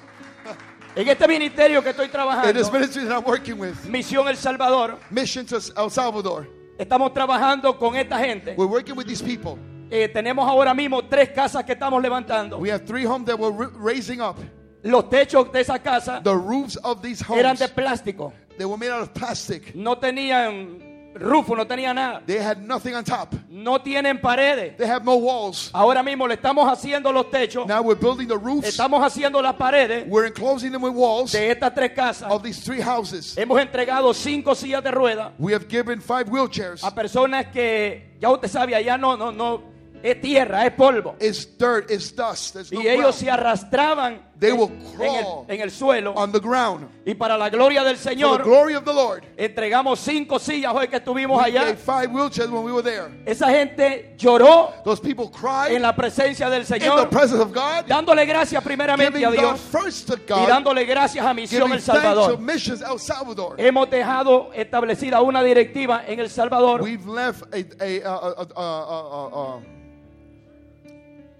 En este ministerio que estoy In trabajando, this ministry that I'm working with, Misión El Salvador, Mission to El Salvador, estamos trabajando con esta gente. we're working with these people. Eh, tenemos ahora mismo tres casas que estamos levantando. We have three homes that we're ra- raising up. Los techos de esa casa The roofs of these eran homes, de plástico. they were made out of plastic. No tenían rufo, no tenían nada. They had nothing on top. No tienen paredes. They have no walls. Ahora mismo le estamos haciendo los techos. Now we're building the roofs. Estamos haciendo las paredes We're enclosing them with walls de estas tres casas. of these three houses. Hemos entregado cinco sillas de ruedas We have given five wheelchairs. a personas que ya usted sabe, allá no, no, no, es tierra, es polvo. It's dirt, it's dust. There's no Y ellos se arrastraban They will en el, crawl en el suelo. on the ground. Y para la gloria del For the Señor, glory of the Lord. entregamos cinco sillas hoy que estuvimos We allá. gave five wheelchairs when we were there. Esa gente lloró Those people cried en la presencia del in the Señor, presence of God, dándole gracias primeramente giving a Dios first to y dándole gracias a Misión El Salvador. El Salvador. Hemos dejado establecida una directiva en El Salvador We've left a, a, a, a, a, a, a,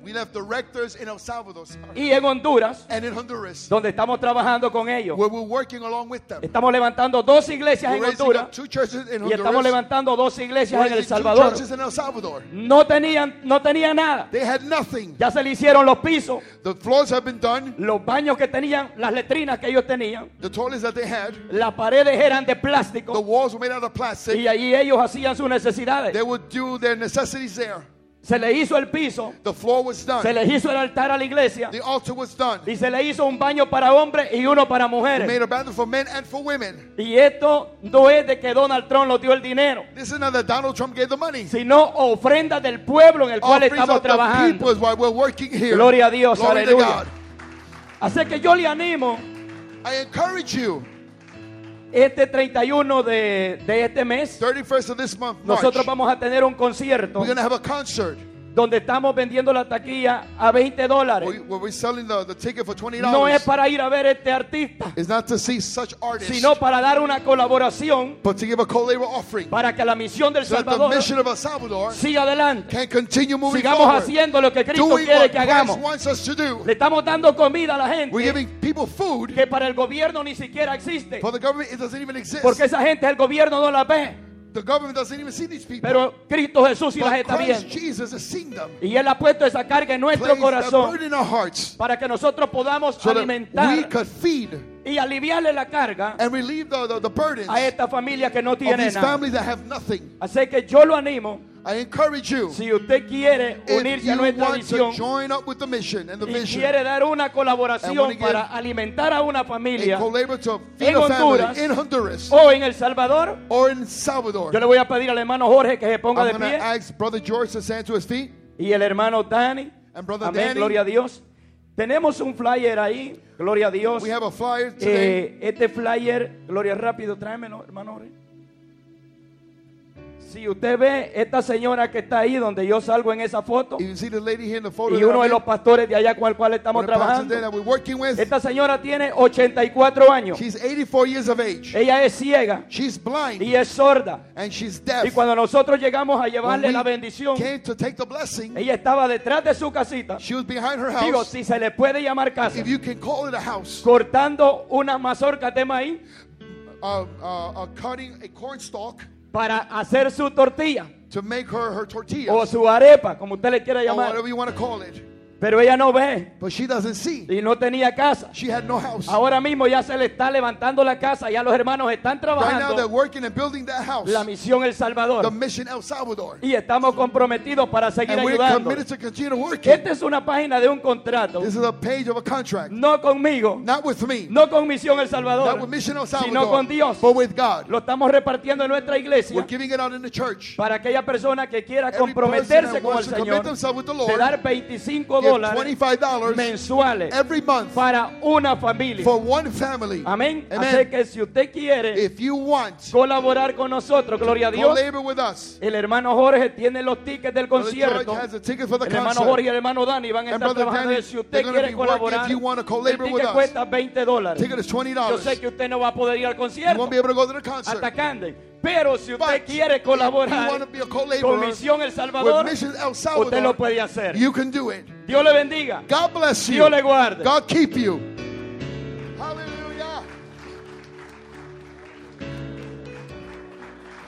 We left directors in El Salvador sorry, y en Honduras, and in Honduras, donde estamos trabajando con ellos. where we're working along with them. Estamos levantando dos iglesias We're en Honduras up two churches in y estamos levantando dos iglesias en El Salvador. churches in El Salvador. No tenían, no tenían nada. They had nothing. Ya se le hicieron los pisos, The floors have been done. los baños que tenían, las letrinas que ellos tenían, The toilets that they had. las paredes eran de The plástico walls were made out of plastic. y allí ellos hacían sus necesidades. They would do their necessities there. Se le hizo el piso, The floor was se done. le hizo el altar a la iglesia The altar was done. y se le hizo un baño para hombres y uno para We mujeres. made a bathroom for men and for women. Y esto no es de que Donald Trump nos dio el dinero, This is not that Donald Trump gave the money. sino ofrenda del pueblo en el cual Offerings estamos the people trabajando. is why we're working here. Gloria a Dios, Glory to aleluya. God. Así que yo le animo I encourage you. Este 31 de, de este mes. 31st of this month, March, Nosotros vamos a tener un concierto we're to have a concert donde estamos vendiendo la taquilla a 20 dólares. where, where we're selling the, the ticket for $20. No es para ir a ver este artista, It's not to see such artists, sino para dar una colaboración para que la misión del Salvador siga adelante. can continue moving Sigamos haciendo lo que Cristo quiere que hagamos. Le estamos dando comida a la We're gente giving people food. que para el gobierno ni siquiera existe. For the government, it doesn't even exist. Porque esa gente el gobierno no la ve. The government doesn't even see these people. Pero Cristo Jesús sí las but está Christ viendo. Jesus is seeing them. Y Él ha puesto esa carga en nuestro that corazón burden in our hearts para que nosotros podamos so that we alimentar could feed y aliviarle la carga and relieve the, the, the burdens a esta familia que no of tiene these nada. families that have nothing. Así que yo lo animo, I encourage you, si usted quiere unirse a nuestra visión join up with the mission and the y quiere dar una colaboración para alimentar a una familia co-labor to feed en Honduras in Honduras o en El Salvador, or in Salvador, yo le voy a pedir al hermano Jorge que se ponga I'm de pie ask Brother George to stand to his feet. y el hermano Dani. And Brother Amén, Danny. gloria a Dios. Tenemos un flyer ahí, gloria a Dios. We have a flyer today. Eh, este flyer, gloria rápido, tráemelo, hermano Jorge. Si usted ve esta señora que está ahí donde yo salgo en esa foto you see the lady here in the photo y that uno I'm de in? los pastores de allá con el cual estamos One of the pastors trabajando. there that we're working with. Esta señora tiene 84 años. She's 84 years of age. Ella es ciega She's blind y es sorda. and she's Y deaf. cuando nosotros llegamos a When llevarle we la bendición, came to take the blessing, ella estaba detrás de su casita. she was behind her Digo, house. si se le puede llamar casa, If you can call it a house, cortando unas mazorcas de maíz uh, uh, uh, cutting a corn stalk para hacer su tortilla to make her her tortillas o su arepa, como usted le quiera or llamar. whatever you want to call it. Pero ella no ve But she doesn't see. y no tenía casa. She had no house. Ahora mismo ya se le está levantando la casa, ya los hermanos están Right now they're trabajando working and building that house, la misión El the Salvador. mission El Salvador. Y estamos comprometidos para seguir And we're ayudando. committed to continue to work it. Esta es una página de un contrato, This is a page of a contract. no conmigo, Not with me, no con Misión El not Salvador, with Mission El sino con Dios. but with God. Lo estamos repartiendo en nuestra We're iglesia giving it out in the church. para aquella persona que quiera Every comprometerse con el Señor with the de dar 25 give dólares $25 mensuales every month para una familia. for one family. Amén. Así que si usted quiere If you want colaborar con nosotros, gloria a Dios, with us, el hermano Jorge tiene los tickets del concierto. ticket for the El hermano. Jorge y el hermano Dani van a estar trabajando. Danny, si usted quiere colaborar, If you wanna el ticket cuesta 20 dólares. Ticket is $20. Yo sé que usted no va a poder ir al You concierto won't be able to go to the concert. atacando. Pero si usted But quiere if you colaborar wanna be a con Misión El Salvador, El usted lo Salvador, puede hacer. you can do it. Dios le bendiga. God bless you. Dios le guarde. God keep you. Hallelujah.